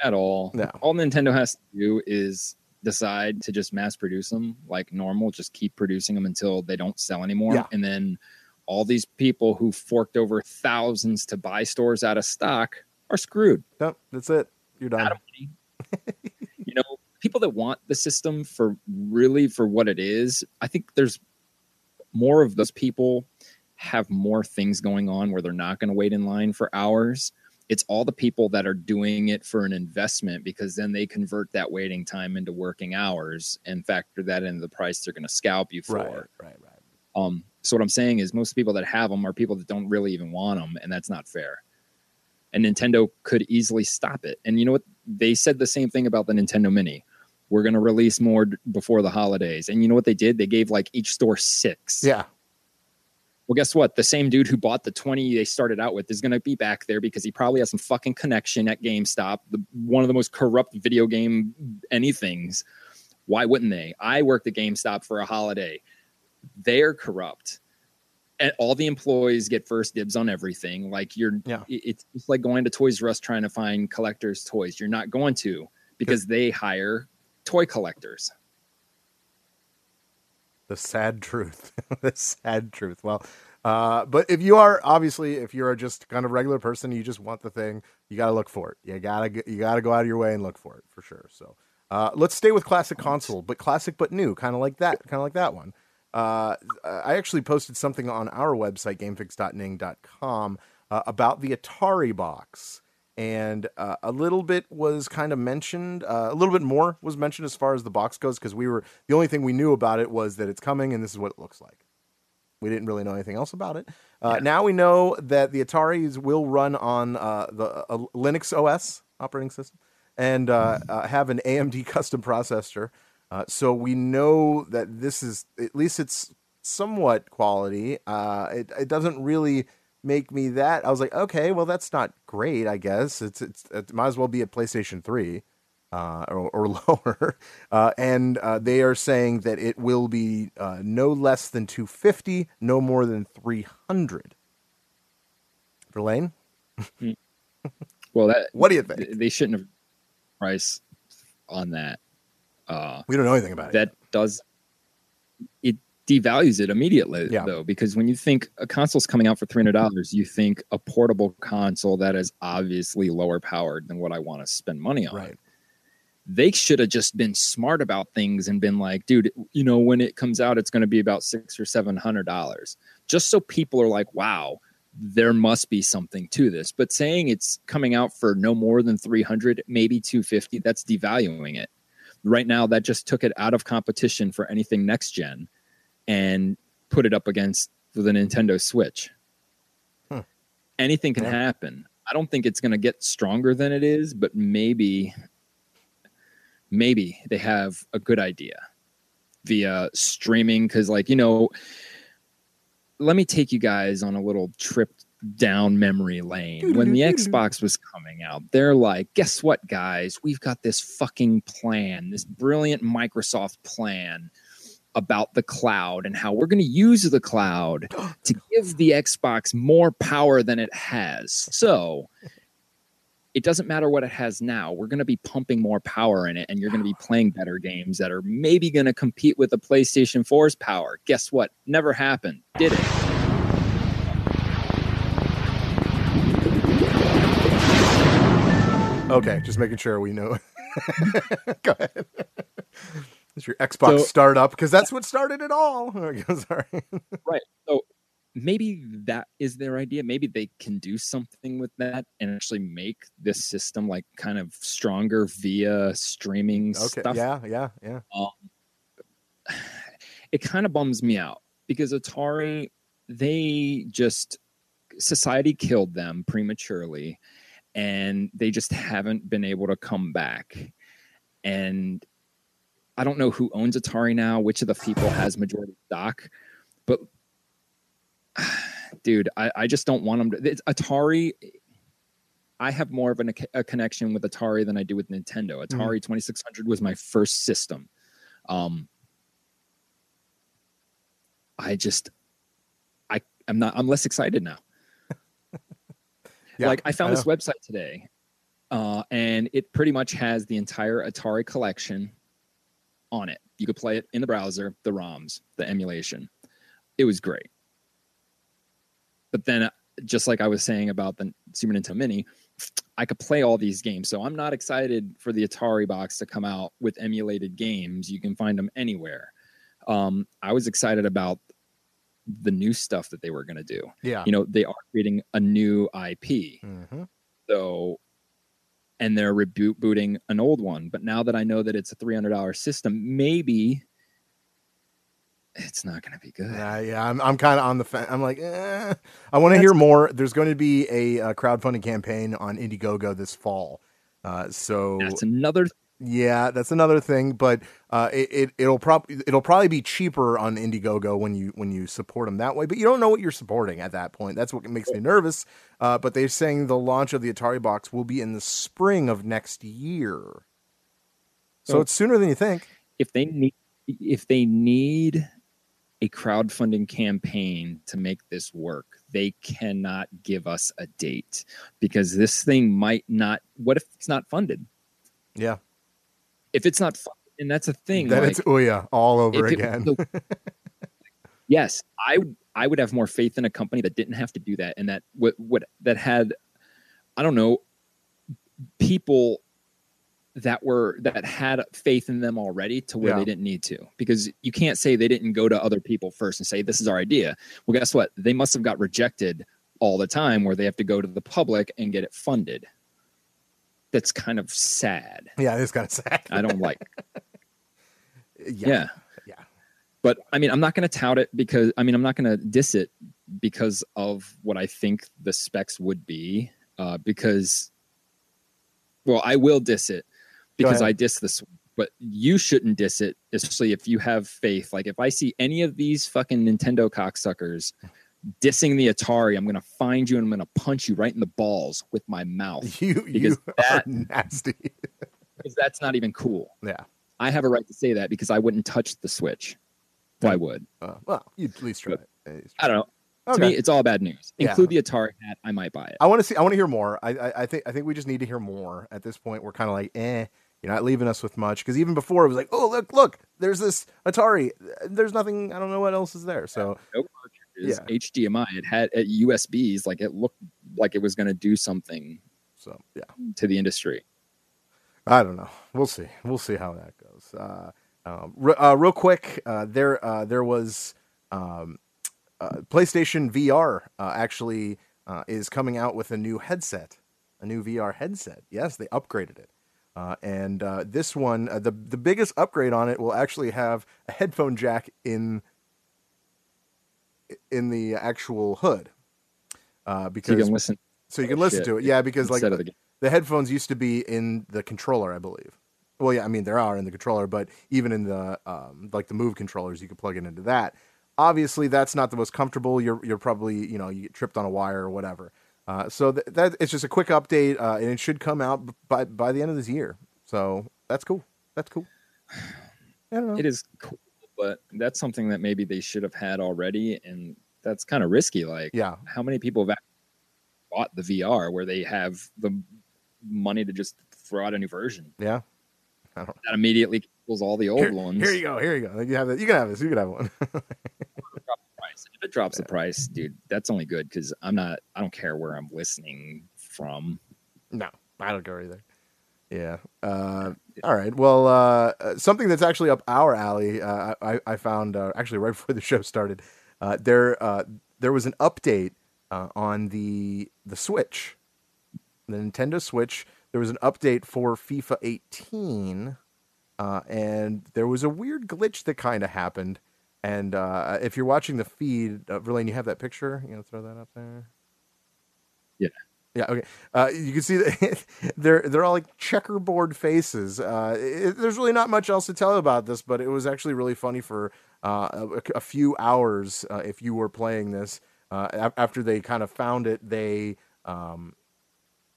at all. No. All Nintendo has to do is decide to just mass produce them like normal, just keep producing them until they don't sell anymore. Yeah. And then all these people who forked over thousands to buy stores out of stock are screwed. No, that's it. You're done. Out of money. <laughs> you know, people that want the system for really for what it is, I think there's more of those people have more things going on where they're not going to wait in line for hours. It's all the people that are doing it for an investment because then they convert that waiting time into working hours and factor that into the price they're going to scalp you for. Right, right, right. Um, so what I'm saying is most people that have them are people that don't really even want them, and that's not fair. And Nintendo could easily stop it. And you know what? They said the same thing about the Nintendo Mini. We're going to release more before the holidays. And you know what they did? They gave like each store six. Yeah, Well, guess what? The same dude who bought the 20 they started out with is going to be back there because he probably has some fucking connection at GameStop, the, one of the most corrupt video game anythings. Why wouldn't they? I worked at GameStop for a holiday. They're corrupt. And all the employees get first dibs on everything. Like you're, Yeah. it's just like going to Toys R Us trying to find collectors' toys. You're not going to because they hire toy collectors. The sad truth. <laughs> the sad truth. Well, uh, but if you are obviously, if you're just kind of regular person, you just want the thing, you got to look for it. You gotta, you gotta go out of your way and look for it for sure. So, uh, let's stay with classic console, but classic but new, kind of like that, kind of like that one. Uh, I actually posted something on our website, gamefix.ning.com, uh, about the Atari box. And uh, a little bit was kind of mentioned. Uh, a little bit more was mentioned as far as the box goes, because we were the only thing we knew about it was that it's coming, and this is what it looks like. We didn't really know anything else about it. Uh, Now we know that the Ataris will run on uh, the uh, Linux OS operating system and uh, uh, have an AMD <laughs> custom processor. Uh, so we know that this is at least it's somewhat quality. Uh, it it doesn't really make me that. I was like, okay, well that's not great. I guess it's it's it might as well be a PlayStation Three uh, or, or <laughs> lower. Uh, and uh, they are saying that it will be uh, no less than 250, no more than 300. Verlaine, Well, that <laughs> what do you think? they shouldn't have price on that. Uh, We don't know anything about it. that does it devalues it immediately Yeah. though because when you think a console's coming out for $300 you think a portable console that is obviously lower powered than what i want to spend money on Right. they should have just been smart about things and been like, dude, you know, when it comes out, it's going to be about six or seven hundred dollars, just so people are like, wow, there must be something to this. But saying it's coming out for no more than three hundred, maybe two fifty, that's devaluing it. Right now, that just took it out of competition for anything next gen, and put it up against the Nintendo Switch. Hmm. Anything can Yeah. happen. I don't think it's going to get stronger than it is, but maybe maybe they have a good idea via streaming because like you know let me take you guys on a little trip down memory lane when the xbox was coming out they're like guess what guys we've got this fucking plan this brilliant microsoft plan about the cloud and how we're going to use the cloud <gasps> to give the xbox more power than it has so it doesn't matter what it has now. We're going to be pumping more power in it, and you're going to be playing better games that are maybe going to compete with the PlayStation 4's power. Guess what? Never happened. Did it? Okay, just making sure we know. <laughs> Go ahead. <laughs> It's your Xbox So- startup because that's what started it all. <laughs> <laughs> Sorry. Right. So maybe that is their idea. Maybe they can do something with that and actually make this system like kind of stronger via streaming Okay. stuff. Yeah. Yeah. Yeah. um, <sighs> it kind of bums me out because Atari, they just society killed them prematurely, and they just haven't been able to come back. And I don't know who owns Atari now, which of the people has majority stock, but <sighs> dude, I, I just don't want them to. It's Atari. I have more of an, a connection with Atari than I do with Nintendo. Atari 2600 was my first system. Um, I just, I, I'm not, I'm less excited now. <laughs> Yeah, like I found I this website today, uh, and it pretty much has the entire Atari collection on it. You could play it in the browser, the ROMs, the emulation. It was great. But then, uh, just like I was saying about the Super Nintendo Mini, I could play all these games. So I'm not excited for the Atari box to come out with emulated games. You can find them anywhere. Um, I was excited about the new stuff that they were going to do. Yeah. You know, they are creating a new IP. hmm So, and they're rebooting an old one. But now that I know that it's a $300 system, maybe it's not going to be good. Yeah, yeah, I'm, I'm kind of on the fence. I'm like, eh. I want to hear more. There's going to be a, uh crowdfunding campaign on Indiegogo this fall. Uh, so That's another. Yeah, that's another thing. But uh, it, it it'll probably it'll probably be cheaper on Indiegogo when you when you support them that way. But you don't know what you're supporting at that point. That's what makes me nervous. Uh, but they're saying the launch of the Atari box will be in the spring of next year. So So- it's sooner than you think. If they need, if they need a crowdfunding campaign to make this work, they cannot give us a date because this thing might not. What if it's not funded? Yeah. If it's not funded, and that's a thing. Then like, it's oh yeah, all over it again. <laughs> yes, I I would have more faith in a company that didn't have to do that and that what what that had I don't know people that were that had faith in them already to where Yeah. they didn't need to because you can't say they didn't go to other people first and say this is our idea. Well, guess what? They must have got rejected all the time where they have to go to the public and get it funded. That's kind of sad. yeah, it's kind of sad. I don't like <laughs> yeah. yeah. Yeah. But I mean, I'm not going to tout it because I mean, I'm not going to diss it because of what I think the specs would be. Uh, because, well, I will diss it because. I diss this, but you shouldn't diss it, especially if you have faith. Like, if I see any of these fucking Nintendo cocksuckers dissing the Atari, I'm going to find you and I'm going to punch you right in the balls with my mouth <laughs> You you Because <laughs> are that- nasty. <laughs> because that's not even cool. yeah. I have a right to say that because I wouldn't touch the Switch. Why would? Uh, well, you at least try it. Least try I don't know. it. To me, it's all bad news. Yeah. Include the Atari hat. I might buy it. I want to see. I want to hear more. I, I, I think. I think we just need to hear more. At this point, we're kind of like, eh. You're not leaving us with much because even before it was like, oh look, look, there's this Atari. There's nothing. I don't know what else is there. So No cartridges, HDMI. It had at USBs. Like it looked like it was going to do something so yeah. to the industry. I don't know. We'll see. We'll see how that goes. Uh, um, re- uh, real quick, uh, there uh, there was um, uh, PlayStation VR uh, actually uh, is coming out with a new headset, a new VR headset. Yes, they upgraded it, uh, and uh, this one, uh, the the biggest upgrade on it will actually have a headphone jack in in the actual hood, uh, So because you can listen so you can Oh, listen shit. to it. Yeah, because like instead of the the headphones used to be in the controller, I believe. Well, yeah, I mean there are in the controller, but even in the um, like the move controllers, you could plug it into that. Obviously, that's not the most comfortable. You're you're probably you know you get tripped on a wire or whatever. Uh, so th- that it's just a quick update, uh, and it should come out by by the end of this year. So that's cool. That's cool. I don't know. It is cool, but that's something that maybe they should have had already, and that's kind of risky. Like, Yeah, how many people have bought the VR where they have the money to just throw out a new version yeah. that immediately kills all the old Here, ones? here you go. Here you go. You have that. You can have this. You can have one. <laughs> If it drops the price, dude, that's only good because I'm not. I don't care where I'm listening from. No, I don't care either. Yeah. Uh, all right. Well, uh, uh, something that's actually up our alley. Uh, I, I found uh, actually right <laughs> before the show started. Uh, there, there was an update on the the Switch, the Nintendo Switch. There was an update for FIFA 18, uh, and there was a weird glitch that kind of happened. And if you're watching the feed, uh, Verlaine, you have that picture. You know, throw that up there. Yeah. Okay. Uh, you can see that <laughs> they're they're all like checkerboard faces. Uh, it, there's really not much else to tell about this, but it was actually really funny for uh, a, a few hours uh, if you were playing this. Uh, after they kind of found it, they um,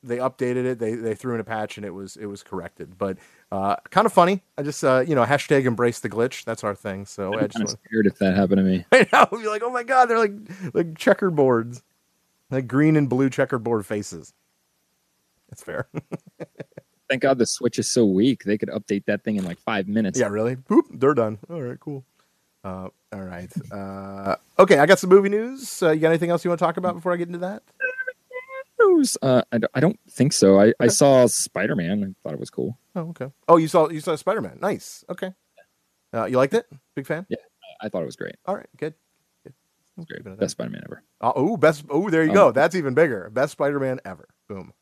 they updated it. They they threw in a patch and it was it was corrected. But uh, kind of funny. I just uh, you know hashtag embrace the glitch. That's our thing. So I I'm just kind of scared if that happened to me. <laughs> I know. You're like, oh my god, they're like like checkerboards, like green and blue checkerboard faces. That's fair. <laughs> Thank God the Switch is so weak. They could update that thing in like five minutes. yeah, really. Boop, they're done. All right, cool. Uh, all right. Uh, okay, I got some movie news. Uh, you got anything else you want to talk about before I get into that? News? Uh, I, don't, I don't think so. I, I saw Spider Man. I thought it was cool. Oh, okay. Oh, you saw you saw Spider Man. Nice. Okay. Uh, you liked it? Big fan. Yeah, I thought it was great. All right, good. Was great. Keep it at Best Spider Man ever. Uh, oh, best. Oh, there you Um, go. That's even bigger. Best Spider Man ever. Boom.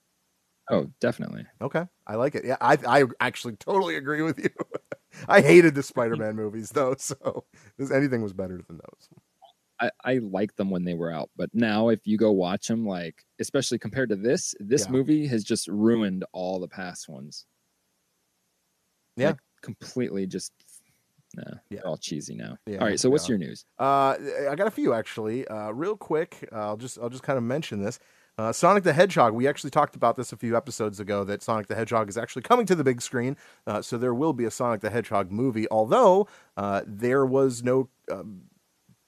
Oh, definitely. Okay, I like it. Yeah, I I actually totally agree with you. <laughs> I hated the Spider-Man movies though, so <laughs> this, anything was better than those. I, I liked them when they were out, but now if you go watch them, like especially compared to this, this Yeah. movie has just ruined all the past ones. Yeah. Like, completely just. Nah, Yeah. they're all cheesy now. Yeah, all right, so what's yeah. your news? Uh, I got a few actually. Uh, real quick, uh, I'll just I'll just kind of mention this. Uh, Sonic the Hedgehog. We actually talked about this a few episodes ago. That Sonic the Hedgehog is actually coming to the big screen. Uh, so there will be a Sonic the Hedgehog movie. Although uh, there was no um,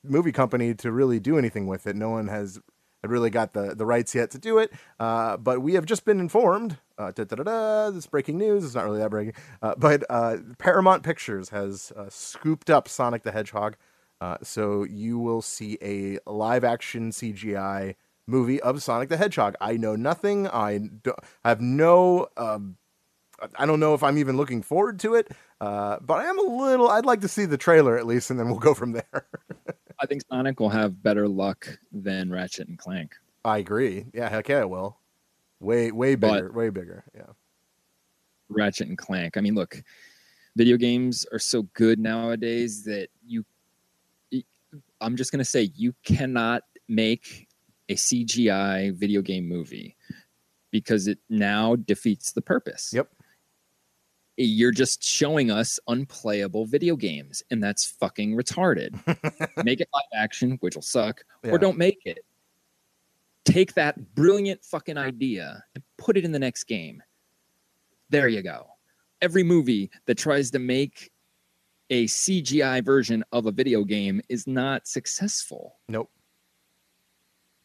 movie company to really do anything with it. No one has had really got the, the rights yet to do it. Uh, but we have just been informed. Uh, this is breaking news. It's not really that breaking. Uh, but uh, Paramount Pictures has uh, scooped up Sonic the Hedgehog. Uh, so you will see a live action CGI movie of Sonic the Hedgehog. I know nothing. I, do, I have no. Um, I don't know if I'm even looking forward to it, but I am a little. I'd like to see the trailer at least, and then we'll go from there. <laughs> I think Sonic will have better luck than Ratchet and Clank. I agree. Yeah, heck yeah, it will. Way, way But- way bigger. Yeah. Ratchet and Clank. I mean, look, video games are so good nowadays that you I'm just going to say you cannot make a CGI video game movie because it now defeats the purpose. Yep. You're just showing us unplayable video games, and that's fucking retarded. <laughs> make it live action, which will suck, Yeah. or don't make it. Take that brilliant fucking idea and put it in the next game. There you go. Every movie that tries to make a CGI version of a video game is not successful. Nope.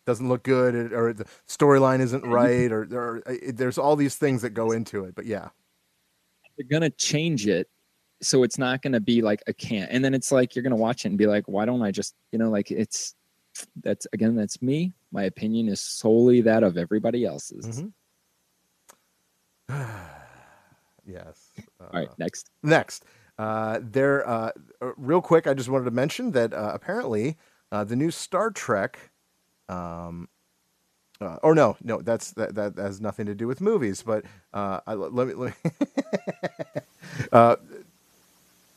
Doesn't look good, or the storyline isn't <laughs> right, or, or uh, there's all these things that go into it. But yeah, They're gonna change it so it's not gonna be like a can't and then it's like you're gonna watch it and be like, why don't I just you know, like it's that's again, that's me. My opinion is solely that of everybody else's. Mhm. <sighs> Yes. Uh, All right, next. Next, uh, there. Uh, uh, real quick, I just wanted to mention that uh, apparently uh, the new Star Trek, um, uh, or no, no, that's that, that has nothing to do with movies. But uh, I, let me. Let me <laughs> uh,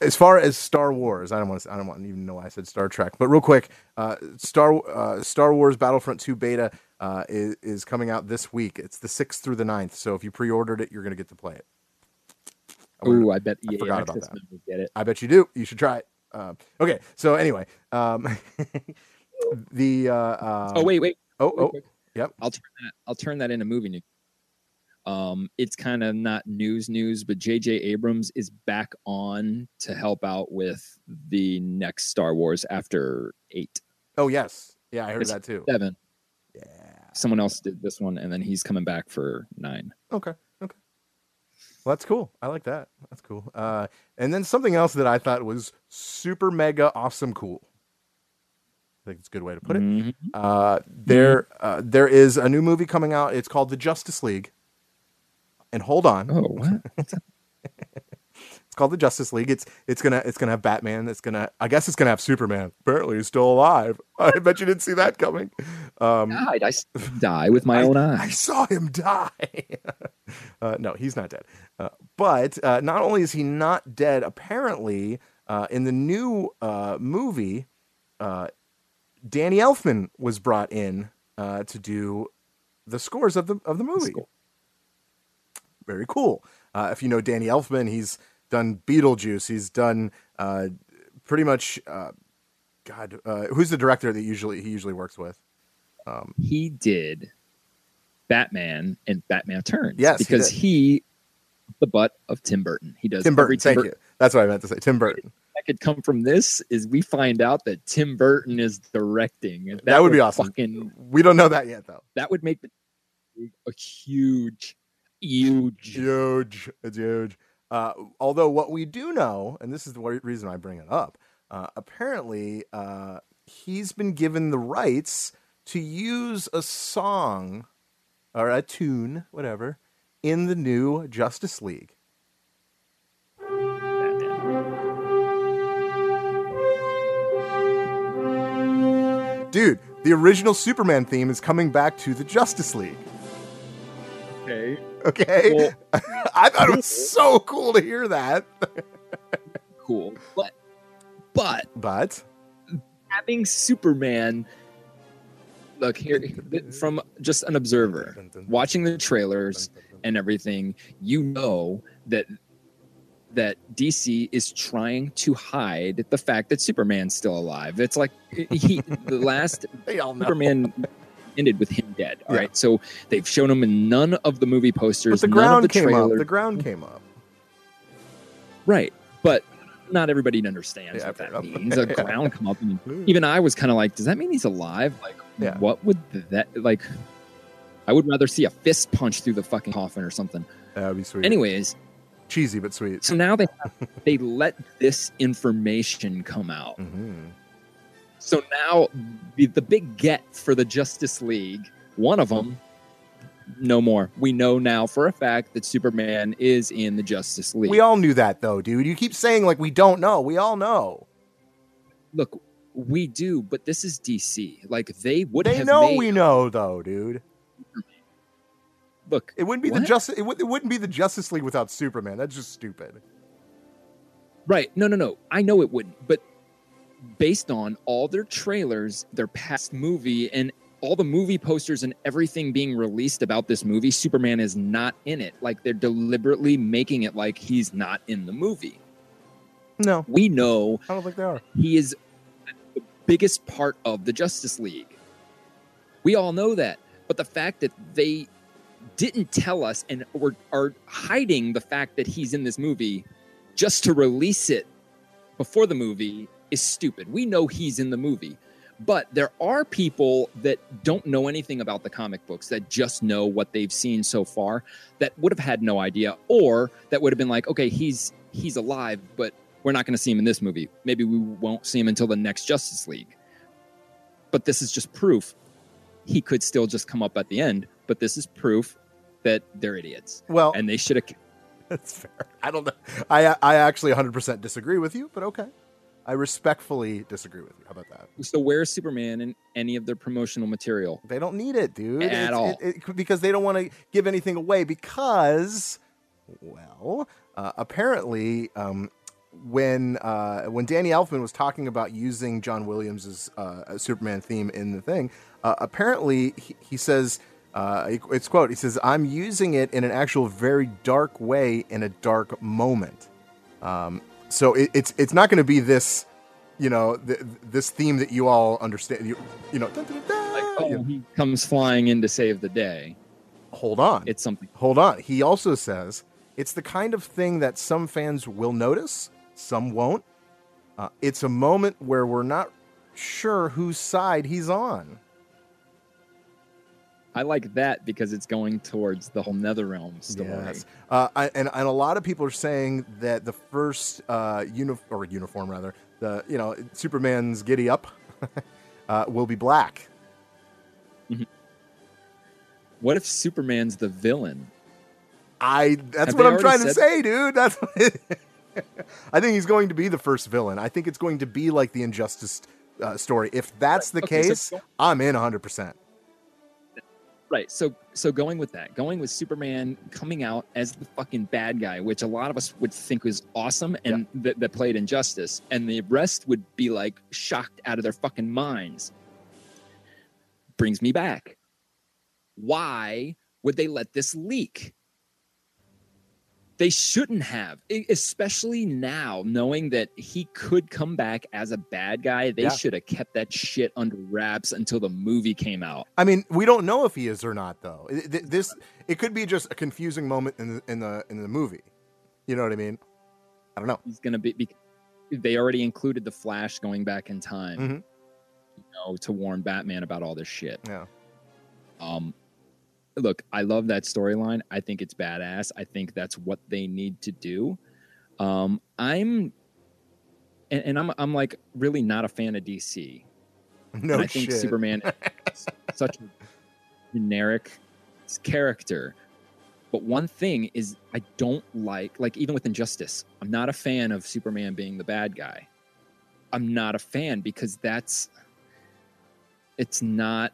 as far as Star Wars, I don't want to. I don't want to even know why I said Star Trek. But real quick, uh, Star uh, Star Wars Battlefront Two beta uh, is is coming out this week. It's the sixth through the 9th. So if you pre-ordered it, you're going to get to play it. I Ooh, I bet I EA forgot about that. get it. I bet you do. You should try it. Um, okay, so anyway, um, <laughs> the uh, um, oh wait, wait. oh oh. Yep. I'll turn that. I'll turn that into movie news. Um, it's kind of not news news, but J.J. Abrams is back on to help out with the next Star Wars after eight, Oh yes, yeah, I heard It's that too. seven. Yeah. Someone else did this one, and then he's coming back for nine. Okay. Okay. Well, that's cool. I like that. That's cool. Uh, and then something else that I thought was super mega awesome cool. I think it's a good way to put it. Mhm. Uh, there, uh, there is a new movie coming out. It's called The Justice League. And hold on, Oh, what? <laughs> it's called The Justice League. It's it's gonna it's gonna have Batman. It's gonna I guess it's gonna have Superman. Apparently, he's still alive. <laughs> I bet you didn't see that coming. Um, died. I die with my <laughs> own eyes. I saw him die. uh, no, he's not dead. Uh, but uh, not only is he not dead, apparently, uh, in the new uh, movie, uh, Danny Elfman was brought in uh, to do the scores of the of the movie. Score. Very cool. Uh, if you know Danny Elfman, he's done Beetlejuice. He's done uh, pretty much. Uh, God, uh, who's the director that usually he usually works with? Um, He did Batman and Batman Returns. Yes, he because did. he, the butt of Tim Burton. He does Tim Burton. Thank Burton you. That's what I meant to say. Tim Burton. That could come from this is we find out that Tim Burton is directing. and That would be awesome. Fucking, We don't know that yet, though. that would make a huge, huge. Huge. It's huge. Uh, although what we do know, and this is the reason I bring it up, uh, apparently uh, he's been given the rights to use a song or a tune, whatever, in the new Justice League. Dude, the original Superman theme is coming back to the Justice League. Okay. Okay, Well, <laughs> I thought it was so cool to hear that. <laughs> cool. But, but But having Superman. Look here, from just an observer, watching the trailers and everything, you know that that DC is trying to hide the fact that Superman's still alive. It's like he the <laughs> last they all know. Superman ended with him dead. All right, Yeah. so they've shown him in none of the movie posters, But the none of ground the came trailers. up. The ground came up. Right, but not everybody understands Yeah, what that fair means. A <laughs> Yeah. ground come up, and hmm. even I was kind of like, does that mean he's alive? Like, Yeah. what would that like? I would rather see a fist punch through the fucking coffin or something. That would be sweet. Anyways, cheesy but sweet. so now they they let this information come out. hmm So now the, the big get for the Justice League, one of them, no more. We know now for a fact that Superman is in the Justice League. We all knew that though, dude. You keep saying like we don't know. We all know. Look, we do, but this is DC. Like they would They have know made, we know though, dude. Look, It wouldn't be the What? justice. It, would, it wouldn't be the Justice League without Superman. That's just stupid. right? No, no, no. I know it wouldn't, but based on all their trailers, their past movie, and all the movie posters and everything being released about this movie, Superman is not in it. Like they're deliberately making it like he's not in the movie. No, We know I don't think they are. he is the biggest part of the Justice League. We all know that. But the fact that they didn't tell us and were, are hiding the fact that he's in this movie just to release it before the movie is stupid. We know he's in the movie. But there are people that don't know anything about the comic books that just know what they've seen so far that would have had no idea or that would have been like, okay, he's he's alive, but we're not going to see him in this movie. Maybe we won't see him until the next Justice League. But this is just proof he could still just come up at the end. But this is proof that they're idiots Well, and they should have <laughs> That's fair. I don't know. I I actually 100% disagree with you, but okay. I respectfully disagree with you. How about that? So where's Superman in any of their promotional material? They don't need it, dude. At It's- all. it- it- because they don't want to give anything away. Because, well, uh, apparently, um, when uh, when Danny Elfman was talking about using John Williams's uh, Superman theme in the thing, uh, apparently he, he says. Uh, it's quote. He says, "I'm using it in an actual very dark way in a dark moment." Um, so it, it's it's not going to be this, you know, th- this theme that you all understand. You, you know, dun, dun, dun, Like, you oh, know. he comes flying in to save the day. hold on. It's something. hold on. He also says it's the kind of thing that some fans will notice, some won't. Uh, it's a moment where we're not sure whose side he's on. I like that because it's going towards the whole Nether NetherRealm story. Yes. Uh, I, and, and a lot of people are saying that the first uh, uni- or uniform rather, the you know Superman's giddy up <laughs> uh, will be black. What if Superman's the villain? I that's Have what I'm trying to say, dude. That's <laughs> I think he's going to be the first villain. I think it's going to be like the Injustice uh, story. If that's the Okay, case, go- I'm in 100%. Right. So so going with that, going with Superman coming out as the fucking bad guy, which a lot of us would think was awesome and that, that played Injustice, and the rest would be like shocked out of their fucking minds. Brings me back. Why would they let this leak? They shouldn't have, especially now, knowing that he could come back as a bad guy. They Yeah. should have kept that shit under wraps until the movie came out. I mean, we don't know if he is or not though. This it could be just a confusing moment in the in the in the movie. You know what I mean? I don't know. he's gonna be. bec- They already included the Flash going back in time, Mhm. you know, to warn Batman about all this shit. Yeah. Um, look, I love that storyline. I think it's badass. I think that's what they need to do. Um, I'm, and, and I'm, I'm like really not a fan of DC. <laughs> No and I think shit. Superman is <laughs> such a generic character. But one thing is, I don't like, like, even with Injustice, I'm not a fan of Superman being the bad guy. I'm not a fan because that's, it's not,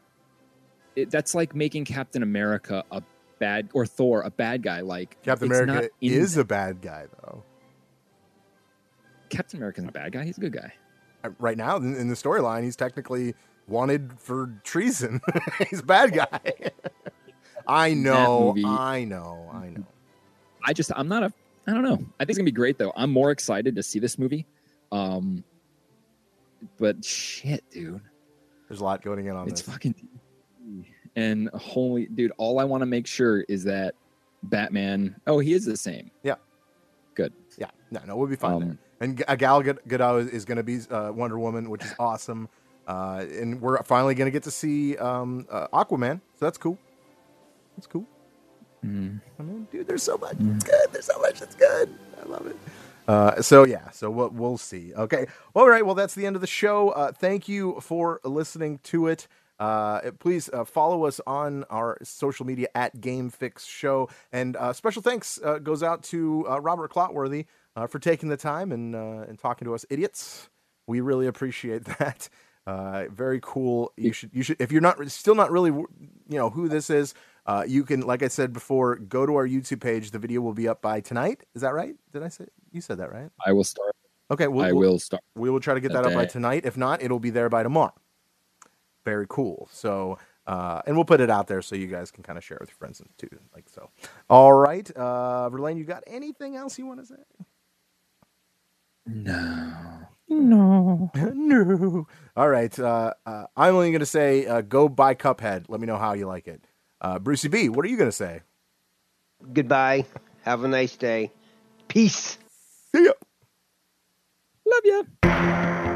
it, that's like making Captain America a bad, or Thor a bad guy. Like, Captain America is them. a bad guy though. Captain America's not a bad guy. He's a good guy. Uh, Right now in, in the storyline, he's technically wanted for treason. <laughs> he's a bad guy. <laughs> I know. movie- I know. I know. I just I'm not a I don't know. I think it's gonna be great though. I'm more excited to see this movie. Um but shit, dude. There's a lot going in on It's this. fucking and holy dude, all I want to make sure is that Batman oh he is the same. Yeah. Good. Yeah, no, no, we'll be fine there. Um, And G- uh, Gal Gadot is, going to be uh, Wonder Woman, which is awesome. Uh, and we're finally going to get to see um, uh, Aquaman, so that's cool. That's cool. mm, I mean, dude, there's so much. It's good. There's so much. It's good. I love it. Uh, so yeah, so we'll, we'll see. Okay. All right. Well, that's the end of the show. Uh, thank you for listening to it. Uh, please uh, follow us on our social media at Game Fix Show, and uh, special thanks uh, goes out to uh, Robert Clotworthy uh, for taking the time and uh, and talking to us idiots. We really appreciate <laughs> that. Uh, very cool. You should you should if you're not still not really you know who this is. Uh, you can, like I said before, go to our YouTube page. The video will be up by tonight. Is that right? Did I say you said that right? I will start Okay, we'll, I will start. we will try to get that up by tonight. If not, it'll be there by tomorrow. Very cool. So, uh, and we'll put it out there so you guys can kind of share it with your friends and too, like so. All right, uh, Verlaine, you got anything else you want to say? No. no. <laughs> No. All right. Uh, uh, I'm only going to say uh, go buy Cuphead. Let me know how you like it. Uh, Brucey B, what are you going to say? Goodbye. Have a nice day. Peace. See ya. Love ya.